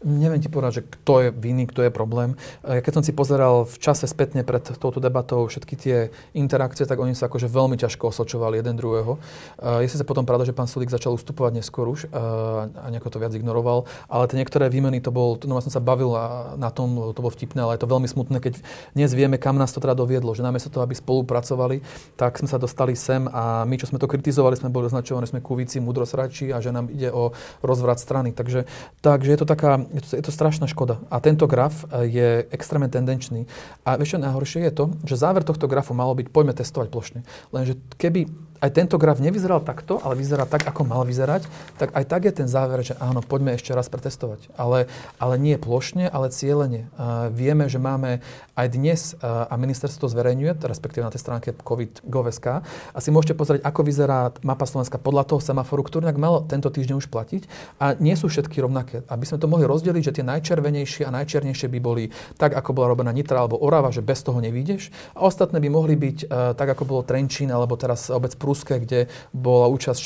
Neviem ti povedať, že kto je vinný, kto je problém. E, keď som si pozeral v čase spätne pred touto debatou všetky tie interakcie, tak oni sa akože veľmi ťažko osočovali jeden druhého. E, je sa potom pravda, že pán Sulík začal ustupovať neskôr už a nejako to viac ignoroval, ale tie niektoré výmeny, to bol, no som sa bavil na tom, to bolo vtipné, ale je to veľmi smutné, keď dnes vieme, kam nás to teda doviedlo, že namiesto toho, aby spolupracovali, tak sme sa dostali sem a my, čo sme to kritizovali, sme boli označovaní, sme kuvíci, mudrosrači a že nám ide o rozvrat strany. Takže, takže je, to taká, je to, je to strašná škoda. A tento graf e, je extrémne tendenčný. A ešte najhoršie je to, že záver tohto grafu malo byť, poďme testovať plošne. Lenže keby aj tento graf nevyzeral takto, ale vyzerá tak, ako mal vyzerať, tak aj tak je ten záver, že áno, poďme ešte raz pretestovať. Ale, ale nie plošne, ale cieľene. Uh, vieme, že máme aj dnes, uh, a ministerstvo zverejňuje, respektíve na tej stránke COVID.gov.sk, a si môžete pozrieť, ako vyzerá mapa Slovenska podľa toho semaforu, ktorý tak mal tento týždeň už platiť. A nie sú všetky rovnaké. Aby sme to mohli rozdeliť, že tie najčervenejšie a najčiernejšie by boli tak, ako bola robená Nitra alebo Orava, že bez toho nevídeš. A ostatné by mohli byť uh, tak, ako bolo Trenčín alebo teraz obec Prús Ruske, kde bola účasť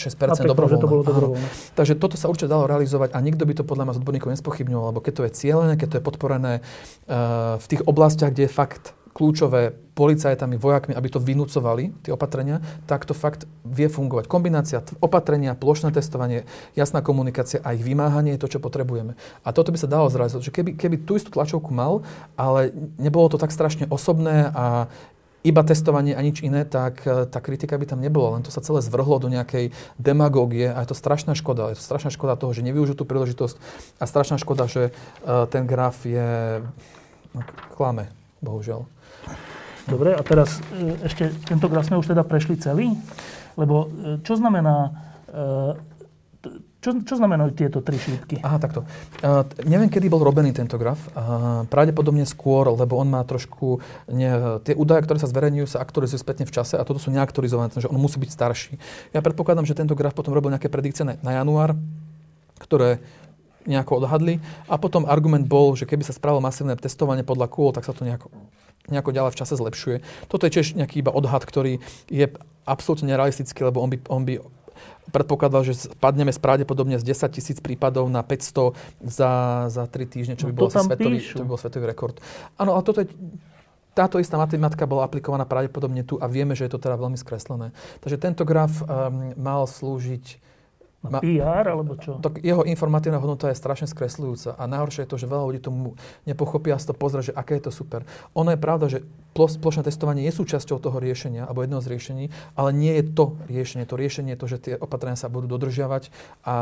66% dobrovoľná. To bolo dobrovoľné. Takže toto sa určite dalo realizovať a nikto by to podľa mňa z odborníkov nespochybňoval, lebo keď to je cieľené, keď to je podporené uh, v tých oblastiach, kde je fakt kľúčové policajtami, vojakmi, aby to vynúcovali, tie opatrenia, tak to fakt vie fungovať. Kombinácia opatrenia, plošné testovanie, jasná komunikácia a ich vymáhanie je to, čo potrebujeme. A toto by sa dalo zrealizovať. Keby, keby tú istú tlačovku mal, ale nebolo to tak strašne osobné a iba testovanie a nič iné, tak e, tá kritika by tam nebola. Len to sa celé zvrhlo do nejakej demagógie a je to strašná škoda. Je to strašná škoda toho, že nevyužijú tú príležitosť a strašná škoda, že uh, ten graf je no, klame, bohužiaľ. Dobre, a teraz e, ešte tento graf sme už teda prešli celý, lebo čo znamená čo, čo znamenajú tieto tri šípky? Aha, takto. Uh, neviem, kedy bol robený tento graf. Uh, pravdepodobne skôr, lebo on má trošku... Nie, tie údaje, ktoré sa zverejňujú, sa aktualizujú spätne v čase a toto sú neaktualizované, takže on musí byť starší. Ja predpokladám, že tento graf potom robil nejaké predikcie na, na január, ktoré nejako odhadli. A potom argument bol, že keby sa spravilo masívne testovanie podľa kôl, tak sa to nejako, nejako ďalej v čase zlepšuje. Toto je tiež nejaký iba odhad, ktorý je absolútne nerealistický, lebo on by, on by predpokladal, že spadneme pravdepodobne z 10 tisíc prípadov na 500 za, za 3 týždne, čo by no bol svetový, čo by bol svetový rekord. Áno, ale toto je táto istá matematika bola aplikovaná pravdepodobne tu a vieme, že je to teda veľmi skreslené. Takže tento graf um, mal slúžiť na PR alebo čo? Tak jeho informatívna hodnota je strašne skresľujúca. A najhoršie je to, že veľa ľudí tomu nepochopia a to pozrie, že aké je to super. Ono je pravda, že plošné testovanie je súčasťou toho riešenia, alebo jedného z riešení, ale nie je to riešenie. To riešenie je to, že tie opatrenia sa budú dodržiavať a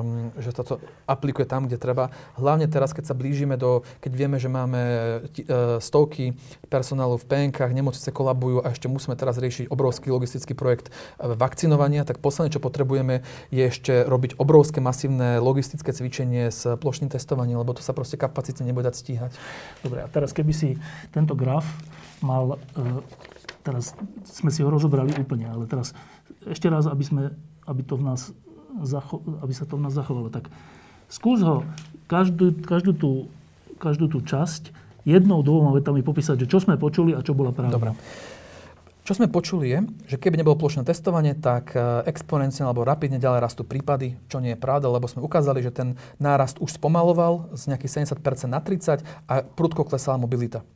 um, že sa to aplikuje tam, kde treba. Hlavne teraz, keď sa blížime do, keď vieme, že máme uh, stovky personálu v PNK, nemocnice kolabujú a ešte musíme teraz riešiť obrovský logistický projekt uh, vakcinovania, tak posledné, čo potrebujeme, je ešte robiť obrovské masívne logistické cvičenie s plošným testovaním, lebo to sa proste kapacitne nebude dať stíhať. Dobre, a teraz keby si tento graf mal, e, teraz sme si ho rozobrali úplne, ale teraz ešte raz, aby, sme, aby, to v nás, aby sa to v nás zachovalo, tak skús ho každú, každú, tú, každú tú časť jednou, dvoma vetami popísať, že čo sme počuli a čo bola pravda. Dobre. Čo sme počuli je, že keby nebolo plošné testovanie, tak e, exponenciálne alebo rapidne ďalej rastú prípady, čo nie je pravda, lebo sme ukázali, že ten nárast už spomaloval z nejakých 70% na 30 a prudko klesala mobilita.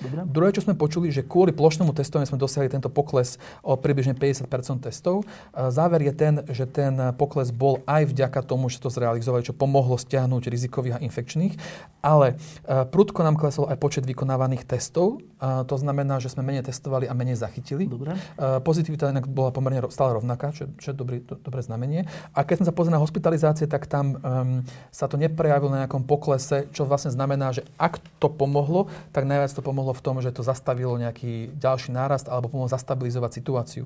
Dobre. Druhé, čo sme počuli, že kvôli plošnému testovaniu sme dosiahli tento pokles o približne 50% testov. Záver je ten, že ten pokles bol aj vďaka tomu, že to zrealizovali, čo pomohlo stiahnuť rizikových a infekčných. Ale prudko nám klesol aj počet vykonávaných testov. To znamená, že sme menej testovali a menej zachytili. Dobre. Pozitivita inak bola pomerne stále rovnaká, čo, čo je dobrý, to, dobré znamenie. A keď sme sa pozreli na hospitalizácie, tak tam um, sa to neprejavilo na nejakom poklese, čo vlastne znamená, že ak to pomohlo, tak najviac to pomohlo pomohlo v tom, že to zastavilo nejaký ďalší nárast alebo pomohlo zastabilizovať situáciu.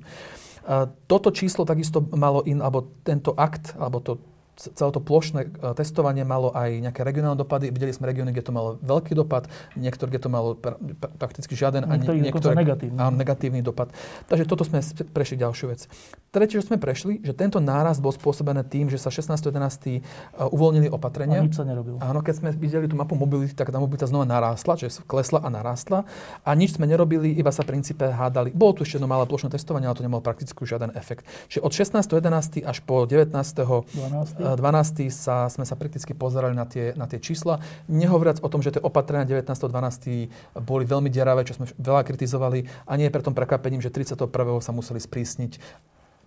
Toto číslo takisto malo in, alebo tento akt, alebo to celé to plošné e, testovanie malo aj nejaké regionálne dopady. Videli sme regióny, kde to malo veľký dopad, niektoré, kde to malo pr- pr- prakticky žiaden a niektoré negatívny. A negatívny dopad. Takže toto sme prešli ďalšiu vec. Tretie, čo sme prešli, že tento nárast bol spôsobený tým, že sa 16.11. E, uvoľnili opatrenia. A nič sa nerobilo. Áno, keď sme videli tú mapu mobility, tak tá mobilita znova narástla, že klesla a narástla. A nič sme nerobili, iba sa v princípe hádali. Bolo tu ešte jedno malé plošné testovanie, ale to nemalo prakticky žiaden efekt. Čiže od 16.11. až po 19. 12. 12. sa, sme sa prakticky pozerali na tie, na tie čísla. Nehovoriac o tom, že tie opatrenia 19.12. boli veľmi deravé, čo sme veľa kritizovali a nie je preto prekvapením, že 31. sa museli sprísniť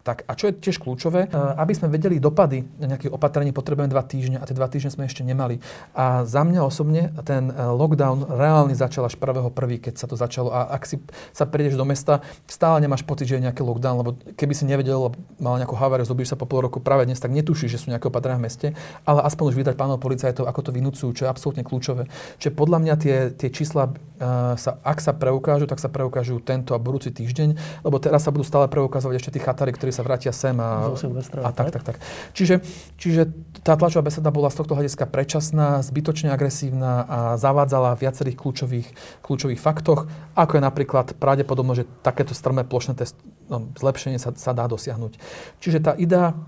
tak a čo je tiež kľúčové, e, aby sme vedeli dopady nejakých opatrení, potrebujeme dva týždne a tie dva týždne sme ešte nemali. A za mňa osobne ten e, lockdown reálne začal až 1.1., keď sa to začalo. A ak si sa prídeš do mesta, stále nemáš pocit, že je nejaký lockdown, lebo keby si nevedel, mal nejakú haváriu, zobíš sa po pol roku práve dnes, tak netušíš, že sú nejaké opatrenia v meste, ale aspoň už vydať pánov policajtov, ako to vynúcujú, čo je absolútne kľúčové. Čiže podľa mňa tie, tie čísla, uh, sa, ak sa preukážu, tak sa preukážu tento a budúci týždeň, lebo teraz sa budú stále preukazovať ešte tí chatári, ktorí sa vrátia sem a, a tak, tak, tak. Čiže, čiže tá tlačová beseda bola z tohto hľadiska predčasná, zbytočne agresívna a zavádzala v viacerých kľúčových, kľúčových faktoch, ako je napríklad pravdepodobno, že takéto strmé plošné test, no, zlepšenie sa, sa dá dosiahnuť. Čiže tá idea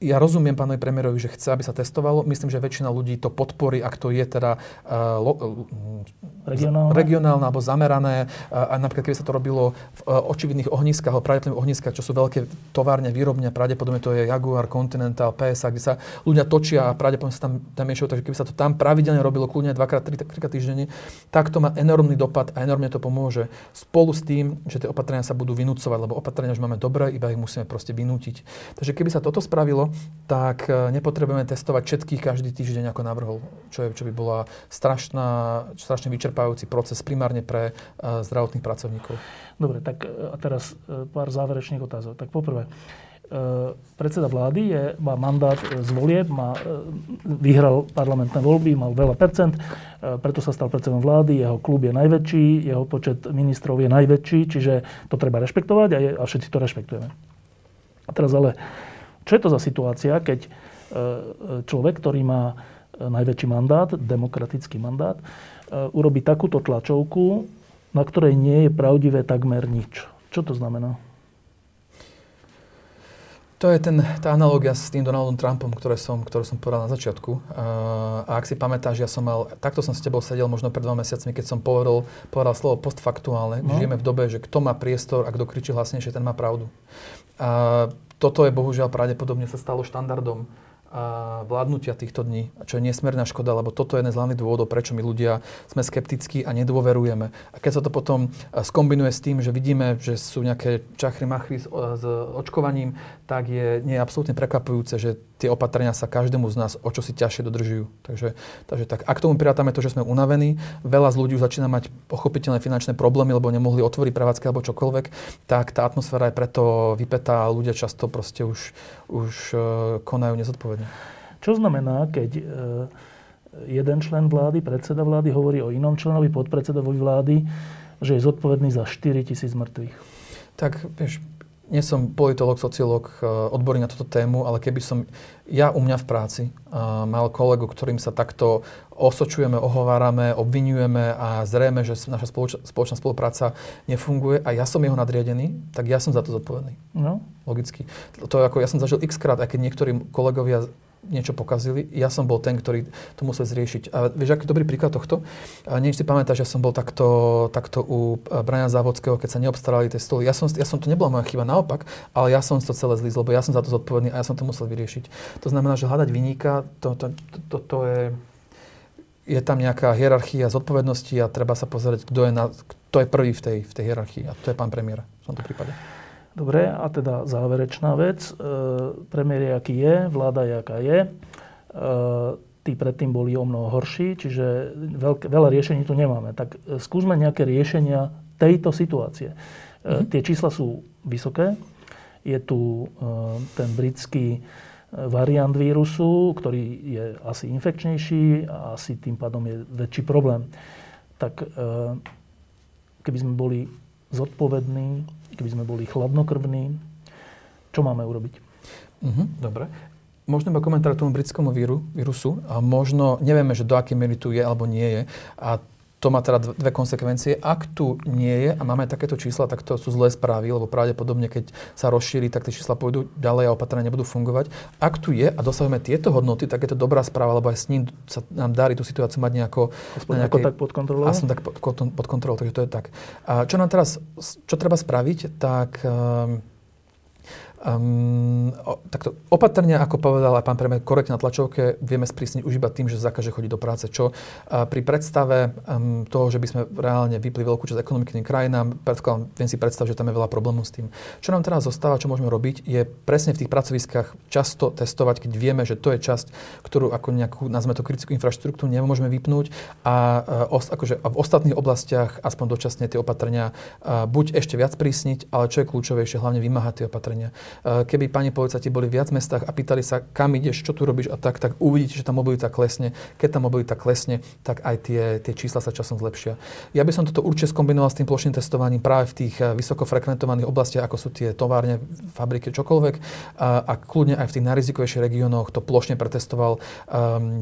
ja rozumiem pánovi premiérovi, že chce, aby sa testovalo. Myslím, že väčšina ľudí to podporí, ak to je teda uh, lo, uh, regionálne. regionálne alebo zamerané. Uh, a napríklad, keby sa to robilo v uh, očividných ohniskách alebo pravdepodobných ohniskách, čo sú veľké továrne, výrobne, pravdepodobne to je Jaguar, Continental, PSA, kde sa ľudia točia a pravdepodobne sa tam, tam miešajú. Takže keby sa to tam pravidelne robilo, kľudne dvakrát, tri, trikrát týždenne, tak to má enormný dopad a enormne to pomôže. Spolu s tým, že tie opatrenia sa budú vynúcovať, lebo opatrenia už máme dobré, iba ich musíme proste vynútiť. Takže keby sa toto spravilo, tak e, nepotrebujeme testovať všetkých každý týždeň, ako navrhol, čo, je, čo by bola strašná, strašne vyčerpávajúci proces primárne pre uh, zdravotných pracovníkov. Dobre, tak e, a teraz pár záverečných otázok. Tak poprvé, predseda vlády je, má mandát z volieb, má, vyhral parlamentné voľby, mal veľa percent, preto sa stal predsedom vlády, jeho klub je najväčší, jeho počet ministrov je najväčší, čiže to treba rešpektovať a, je, a všetci to rešpektujeme. A teraz ale čo je to za situácia, keď e, človek, ktorý má e, najväčší mandát, demokratický mandát, e, urobí takúto tlačovku, na ktorej nie je pravdivé takmer nič. Čo to znamená? To je ten, tá analogia s tým Donaldom Trumpom, ktoré som, ktorú som povedal na začiatku. Uh, a ak si pamätáš, ja som mal, takto som s tebou sedel možno pred dvoma mesiacmi, keď som povedal, povedal slovo postfaktuálne. No. Žijeme v dobe, že kto má priestor a kto kričí hlasnejšie, ten má pravdu. Uh, toto je bohužiaľ pravdepodobne sa stalo štandardom vládnutia týchto dní, čo je nesmierna škoda, lebo toto je jeden z hlavných dôvodov, prečo my ľudia sme skeptickí a nedôverujeme. A keď sa to potom skombinuje s tým, že vidíme, že sú nejaké čachry machry s, s očkovaním, tak je, nie je absolútne prekvapujúce, že tie opatrenia sa každému z nás o čo si ťažšie dodržujú. Takže, takže tak. A k tomu prirátame to, že sme unavení, veľa z ľudí už začína mať pochopiteľné finančné problémy, lebo nemohli otvoriť prevádzky alebo čokoľvek, tak tá atmosféra je preto vypetá a ľudia často proste už, už uh, konajú nezodpovedne. Čo znamená, keď uh, jeden člen vlády, predseda vlády, hovorí o inom členovi, podpredsedovi vlády, že je zodpovedný za 4 tisíc mŕtvych? Tak, vieš, nie som politolog, sociológ, eh, odborný na túto tému, ale keby som ja u mňa v práci uh, mal kolegu, ktorým sa takto osočujeme, ohovárame, obvinujeme a zrejme, že naša spoloč- spoločná spolupráca nefunguje a ja som jeho nadriadený, tak ja som za to zodpovedný. No. Logicky. To je ako, ja som zažil x krát, aj keď niektorí kolegovia niečo pokazili. Ja som bol ten, ktorý to musel zriešiť. A vieš, aký dobrý príklad tohto? A nie, si pamätáš, že som bol takto, takto u Brania Závodského, keď sa neobstarali tie stoly. Ja som, ja som to nebola moja chyba, naopak, ale ja som to celé zlý, lebo ja som za to zodpovedný a ja som to musel vyriešiť. To znamená, že hľadať vyníka, to, to, to, to, to je je tam nejaká hierarchia zodpovednosti a treba sa pozrieť, kto je, na, kto je prvý v tej, v tej hierarchii. A to je pán premiér v tomto prípade. Dobre, a teda záverečná vec. E, premiér je, aký je, vláda je, aká je. E, tí predtým boli o mnoho horší, čiže veľké, veľa riešení tu nemáme. Tak e, skúsme nejaké riešenia tejto situácie. E, mm-hmm. Tie čísla sú vysoké. Je tu e, ten britský e, variant vírusu, ktorý je asi infekčnejší a asi tým pádom je väčší problém. Tak e, keby sme boli zodpovední, keby sme boli chladnokrvní, čo máme urobiť? Mhm, dobre. Možno iba komentár tomu britskému víru, vírusu. A možno, nevieme, že do akej miery tu je alebo nie je. A to má teda dve konsekvencie. Ak tu nie je a máme takéto čísla, tak to sú zlé správy, lebo pravdepodobne, keď sa rozšíri, tak tie čísla pôjdu ďalej a opatrenia nebudú fungovať. Ak tu je a dosahujeme tieto hodnoty, tak je to dobrá správa, lebo aj s ním sa nám darí tú situáciu mať nejako... Aspoň nejakej, tak pod kontrolou? Aspoň tak pod, pod kontrolou, takže to je tak. A čo nám teraz, čo treba spraviť, tak... Um, Um, o, takto opatrne, ako povedal aj pán premiér korektne na tlačovke, vieme sprísniť už iba tým, že zakaže chodiť do práce. Čo uh, pri predstave um, toho, že by sme reálne vypli veľkú časť ekonomiky tým krajinám, predkladám, viem si predstaviť, že tam je veľa problémov s tým. Čo nám teraz zostáva, čo môžeme robiť, je presne v tých pracoviskách často testovať, keď vieme, že to je časť, ktorú ako nejakú, nazveme to kritickú infraštruktúru, nemôžeme vypnúť a uh, os, akože v ostatných oblastiach aspoň dočasne tie opatrenia uh, buď ešte viac prísniť, ale čo je kľúčovejšie, hlavne vymáhať tie opatrenia. Eh, keby pani policajti boli viac mestách a pýtali sa, kam ideš, čo tu robíš a tak, tak uvidíte, že tá mobilita klesne. Keď tá mobilita klesne, tak aj tie, tie čísla sa časom zlepšia. Ja by som toto určite skombinoval s tým plošným testovaním práve v tých eh, vysokofrekventovaných oblastiach, ako sú tie továrne, fabriky, čokoľvek. A, a kľudne aj v tých najrizikovejších regiónoch to plošne pretestoval um,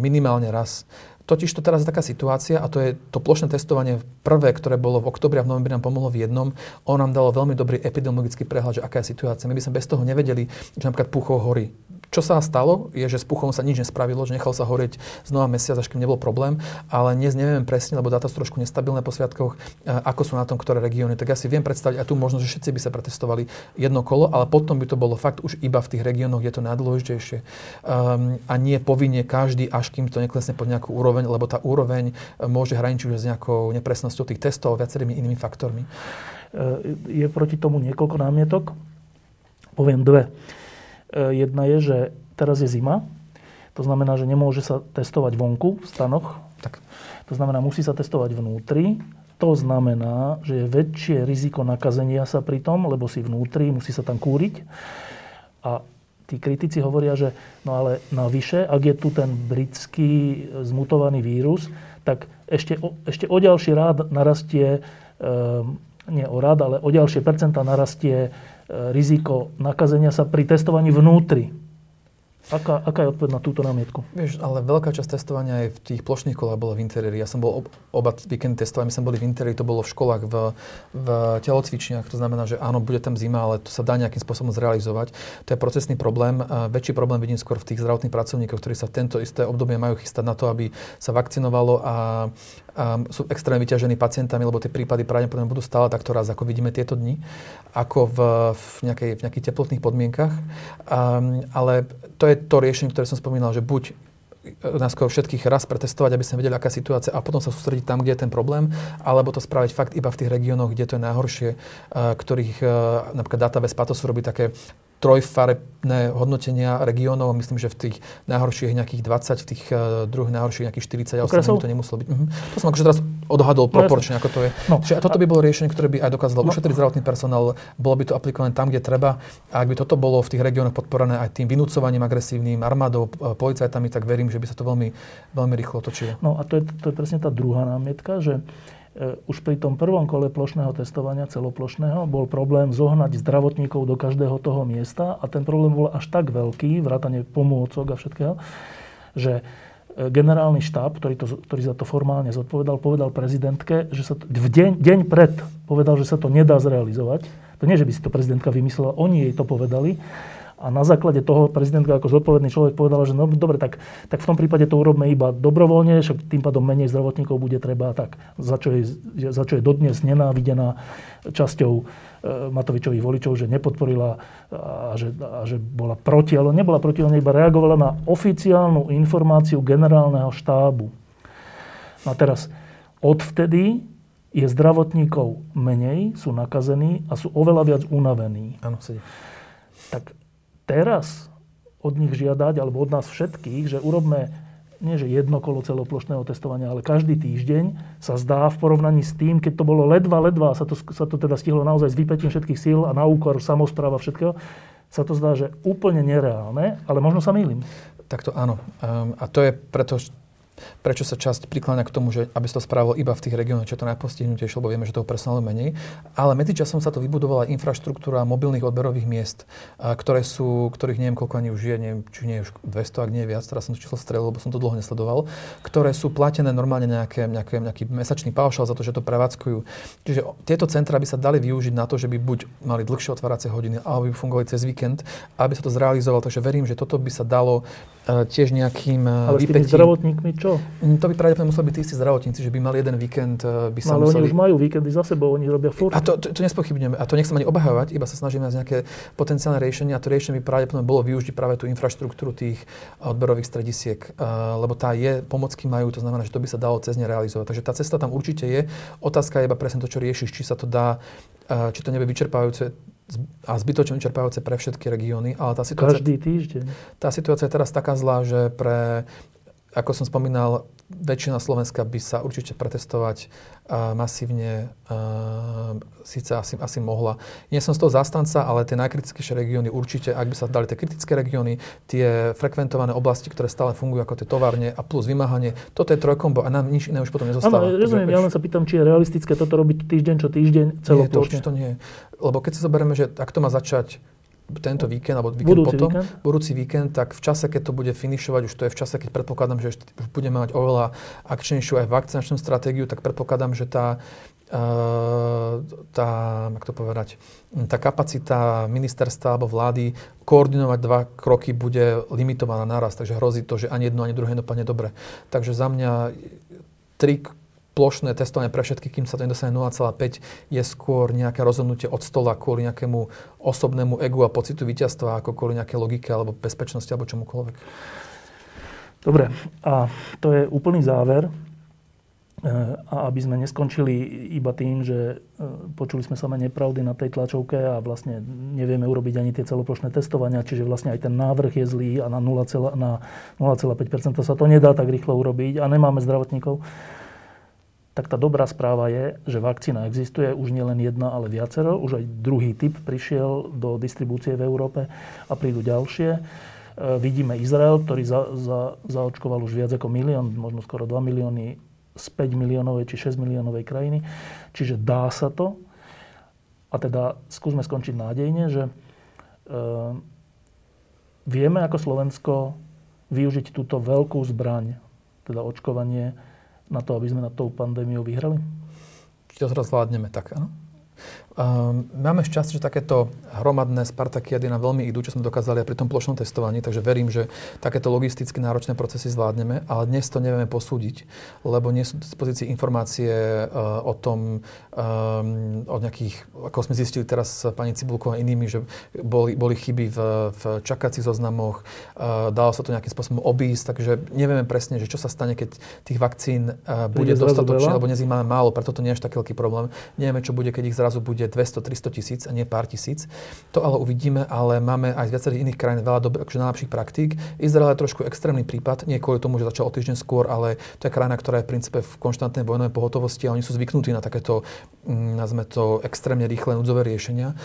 minimálne raz. Totiž to teraz je taká situácia a to je to plošné testovanie prvé, ktoré bolo v oktobri a v novembri nám pomohlo v jednom. On nám dalo veľmi dobrý epidemiologický prehľad, že aká je situácia. My by sme bez toho nevedeli, že napríklad Puchov horí. Čo sa stalo, je, že s Puchom sa nič nespravilo, že nechal sa horieť znova mesiac, až kým nebol problém, ale dnes nevieme presne, lebo dáta sú trošku nestabilné po sviatkoch, ako sú na tom ktoré regióny. Tak ja si viem predstaviť aj tu možnosť, že všetci by sa pretestovali jedno kolo, ale potom by to bolo fakt už iba v tých regiónoch, kde je to najdôležitejšie. Um, a nie povinne každý, až kým to neklesne pod nejakú úroveň, lebo tá úroveň e, môže hraničiť s nejakou nepresnosťou tých testov a viacerými inými faktormi. E, je proti tomu niekoľko námietok. Poviem dve. E, jedna je, že teraz je zima, to znamená, že nemôže sa testovať vonku v stanoch. Tak. To znamená, musí sa testovať vnútri. To znamená, že je väčšie riziko nakazenia sa pri tom, lebo si vnútri, musí sa tam kúriť. A tí kritici hovoria, že no ale navyše, ak je tu ten britský zmutovaný vírus, tak ešte o, ešte o ďalší rád narastie, e, nie o rád, ale o ďalšie percentá narastie riziko nakazenia sa pri testovaní vnútri. Aká, aká je odpoveď na túto námietku? Vieš, ale veľká časť testovania aj v tých plošných kolách bola v interiéri. Ja som bol ob, oba víkendy testovania, sme boli v interiéri, to bolo v školách, v, v telocvičniach. To znamená, že áno, bude tam zima, ale to sa dá nejakým spôsobom zrealizovať. To je procesný problém. A väčší problém vidím skôr v tých zdravotných pracovníkoch, ktorí sa v tento isté obdobie majú chystať na to, aby sa vakcinovalo a, sú extrémne vyťažení pacientami, lebo tie prípady pravdepodobne budú stále takto raz, ako vidíme tieto dni, ako v, v, nejakej, v nejakých teplotných podmienkach. Um, ale to je to riešenie, ktoré som spomínal, že buď nás všetkých raz pretestovať, aby sme vedeli, aká situácia a potom sa sústrediť tam, kde je ten problém, alebo to spraviť fakt iba v tých regiónoch, kde to je najhoršie, ktorých napríklad database Patosu robí také trojfarebné hodnotenia regiónov. Myslím, že v tých najhorších nejakých 20, v tých uh, druhých najhorších nejakých 40 a ostatných to nemuselo byť. Uh-huh. To som akože teraz odhadol no, proporčne, ako to je. No, Čiže toto by bolo riešenie, ktoré by aj dokázalo no, ušetriť zdravotný personál, bolo by to aplikované tam, kde treba. A ak by toto bolo v tých regiónoch podporené aj tým vynúcovaním agresívnym armádou, e, policajtami, tak verím, že by sa to veľmi, veľmi rýchlo otočilo. No a to je, to je presne tá druhá námietka, že E, už pri tom prvom kole plošného testovania, celoplošného, bol problém zohnať zdravotníkov do každého toho miesta a ten problém bol až tak veľký, vrátane pomôcok a všetkého, že e, generálny štáb, ktorý, to, ktorý za to formálne zodpovedal, povedal prezidentke, že sa to, v deň, deň pred povedal, že sa to nedá zrealizovať. To nie, že by si to prezidentka vymyslela, oni jej to povedali a na základe toho prezidentka ako zodpovedný človek povedala, že no dobre, tak, tak v tom prípade to urobme iba dobrovoľne, však tým pádom menej zdravotníkov bude treba tak, za čo je, za čo je dodnes nenávidená časťou e, Matovičových voličov, že nepodporila a že, a že bola proti, ale nebola proti, ona iba reagovala na oficiálnu informáciu generálneho štábu. No a teraz, odvtedy je zdravotníkov menej, sú nakazení a sú oveľa viac unavení. Áno, sedí. Tak teraz od nich žiadať, alebo od nás všetkých, že urobme nie že jedno kolo celoplošného testovania, ale každý týždeň sa zdá v porovnaní s tým, keď to bolo ledva, ledva, sa to, sa to teda stihlo naozaj s vypetím všetkých síl a na úkor samozpráva všetkého, sa to zdá, že úplne nereálne, ale možno sa mýlim. Tak to áno. Um, a to je preto, Prečo sa časť prikláňa k tomu, že aby sa to spravilo iba v tých regiónoch, čo je to najpostihnutejšie, lebo vieme, že toho personálu menej. Ale medzičasom sa to vybudovala infraštruktúra mobilných odberových miest, ktoré sú, ktorých neviem, koľko ani už je, neviem, či nie už 200, ak nie je viac, teraz som to číslo strelil, lebo som to dlho nesledoval, ktoré sú platené normálne nejaké, nejaké, nejaký mesačný paušal za to, že to prevádzkujú. Čiže tieto centra by sa dali využiť na to, že by buď mali dlhšie otváracie hodiny, alebo by fungovali cez víkend, aby sa to zrealizovalo. Takže verím, že toto by sa dalo uh, tiež nejakým uh, Ale s tými zdravotníkmi čo? Čo? Mm, to by pravdepodobne museli byť tí istí zdravotníci, že by mali jeden víkend, eh, by sa no, ale museli... oni už majú víkendy za sebou, oni robia furt. A to, to, to nespochybňujeme. A to nechcem ani obhávať, iba sa snažíme nájsť nejaké potenciálne riešenie a to riešenie by pravdepodobne bolo využiť práve tú infraštruktúru tých odberových stredisiek, uh, lebo tá je, pomocky majú, to znamená, že to by sa dalo cez ne realizovať. Takže tá cesta tam určite je. Otázka je iba presne to, čo riešiš, či sa to dá, či to nebude vyčerpávajúce a zbytočne vyčerpávajúce pre všetky regióny. Ale tá situácia, Každý týždeň. Tá situácia je teraz taká zlá, že pre, ako som spomínal, väčšina Slovenska by sa určite pretestovať uh, masívne uh, síce asi, asi mohla. Nie som z toho zastanca, ale tie najkritickejšie regióny určite, ak by sa dali tie kritické regióny, tie frekventované oblasti, ktoré stále fungujú ako tie továrne a plus vymáhanie, toto je trojkombo a nám nič iné už potom nezostáva. Áno, rozumiem, ja len sa pýtam, či je realistické toto robiť týždeň čo týždeň celoplošne. Nie, to určite nie. Lebo keď si zoberieme, že ak to má začať tento víkend, alebo víkend budúci potom, víkend? budúci víkend, tak v čase, keď to bude finišovať, už to je v čase, keď predpokladám, že už budeme mať oveľa akčnejšiu aj vakcinačnú stratégiu, tak predpokladám, že tá, uh, tá, jak to povedať, tá kapacita ministerstva alebo vlády koordinovať dva kroky bude limitovaná naraz, takže hrozí to, že ani jedno, ani druhé dopadne dobre. Takže za mňa tri plošné testovanie pre všetkých, kým sa to nedostane 0,5, je skôr nejaké rozhodnutie od stola kvôli nejakému osobnému egu a pocitu víťazstva, ako kvôli nejaké logike alebo bezpečnosti alebo čomukoľvek. Dobre, a to je úplný záver. E, a aby sme neskončili iba tým, že e, počuli sme samé nepravdy na tej tlačovke a vlastne nevieme urobiť ani tie celoplošné testovania, čiže vlastne aj ten návrh je zlý a na 0,5% sa to nedá tak rýchlo urobiť a nemáme zdravotníkov tak tá dobrá správa je, že vakcína existuje, už nie len jedna, ale viacero. Už aj druhý typ prišiel do distribúcie v Európe a prídu ďalšie. E, vidíme Izrael, ktorý za, za, zaočkoval už viac ako milión, možno skoro 2 milióny z 5 miliónovej či 6 miliónovej krajiny. Čiže dá sa to. A teda skúsme skončiť nádejne, že e, Vieme ako Slovensko využiť túto veľkú zbraň, teda očkovanie, na to, aby sme na tou pandémiou vyhrali? Či to zraz zvládneme, tak áno. Um, máme šťastie, že takéto hromadné Spartakiady nám veľmi idú, čo sme dokázali aj pri tom plošnom testovaní, takže verím, že takéto logisticky náročné procesy zvládneme, ale dnes to nevieme posúdiť, lebo nie sú v dispozícii informácie uh, o tom, um, o nejakých, ako sme zistili teraz s pani Cibulkou a inými, že boli, boli chyby v, v čakacích zoznamoch, uh, dalo sa to nejakým spôsobom obísť, takže nevieme presne, že čo sa stane, keď tých vakcín uh, bude dostatočne, alebo dnes ich máme málo, preto to nie je až taký veľký problém. Nevieme, čo bude, keď ich zrazu bude 200-300 tisíc a nie pár tisíc. To ale uvidíme, ale máme aj z viacerých iných krajín veľa dob- akože najlepších praktík. Izrael je trošku extrémny prípad, nie kvôli tomu, že začal o týždeň skôr, ale to je krajina, ktorá je v princípe v konštantnej vojnovej pohotovosti a oni sú zvyknutí na takéto, mm, nazme to, extrémne rýchle núdzové riešenia.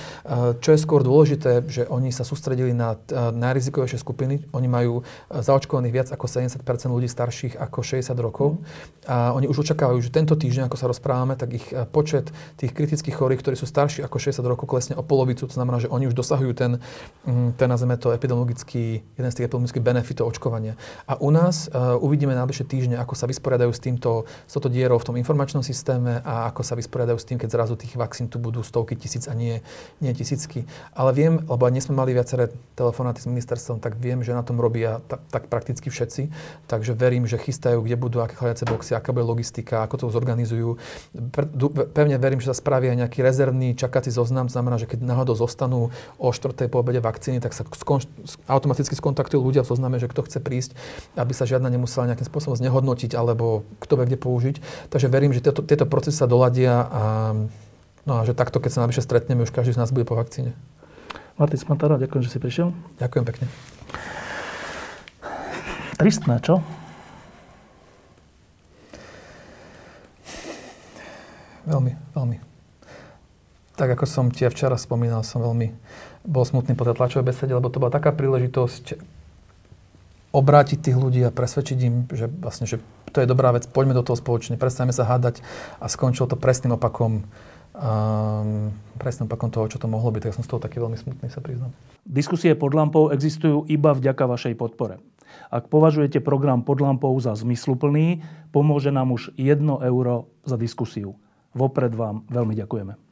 Čo je skôr dôležité, že oni sa sústredili na najrizikovejšie skupiny. Oni majú zaočkovaných viac ako 70% ľudí starších ako 60 rokov. A oni už očakávajú, že tento týždeň, ako sa rozprávame, tak ich počet tých kritických chorých, ktorí sú starší ako 60 rokov, klesne o polovicu. To znamená, že oni už dosahujú ten, mm, ten nazveme to epidemiologický, jeden z tých epidemiologických benefitov očkovania. A u nás uh, uvidíme najbližšie týždne, ako sa vysporiadajú s týmto, s touto dierou v tom informačnom systéme a ako sa vysporiadajú s tým, keď zrazu tých vakcín tu budú stovky tisíc a nie, nie tisícky. Ale viem, lebo dnes sme mali viaceré telefonáty s ministerstvom, tak viem, že na tom robia tak, tak prakticky všetci. Takže verím, že chystajú, kde budú aké chladiace boxy, aká bude logistika, ako to zorganizujú. Pevne verím, že sa spraví aj nejaký rezervný čakací zoznam, znamená, že keď náhodou zostanú o 4. po obede vakcíny, tak sa skon, automaticky skontaktujú ľudia v zozname, že kto chce prísť, aby sa žiadna nemusela nejakým spôsobom znehodnotiť alebo kto vie kde použiť. Takže verím, že tieto, tieto procesy sa doladia a, no a že takto, keď sa najvyššie stretneme, už každý z nás bude po vakcíne. Martin Smantara, ďakujem, že si prišiel. Ďakujem pekne. Tristné, čo? Veľmi, veľmi tak ako som ti včera spomínal, som veľmi bol smutný po tej tlačovej besede, lebo to bola taká príležitosť obrátiť tých ľudí a presvedčiť im, že vlastne, že to je dobrá vec, poďme do toho spoločne, prestajme sa hádať a skončil to presným opakom um, presným opakom toho, čo to mohlo byť. Tak som z toho taký veľmi smutný, sa priznám. Diskusie pod lampou existujú iba vďaka vašej podpore. Ak považujete program pod lampou za zmysluplný, pomôže nám už 1 euro za diskusiu. Vopred vám veľmi ďakujeme.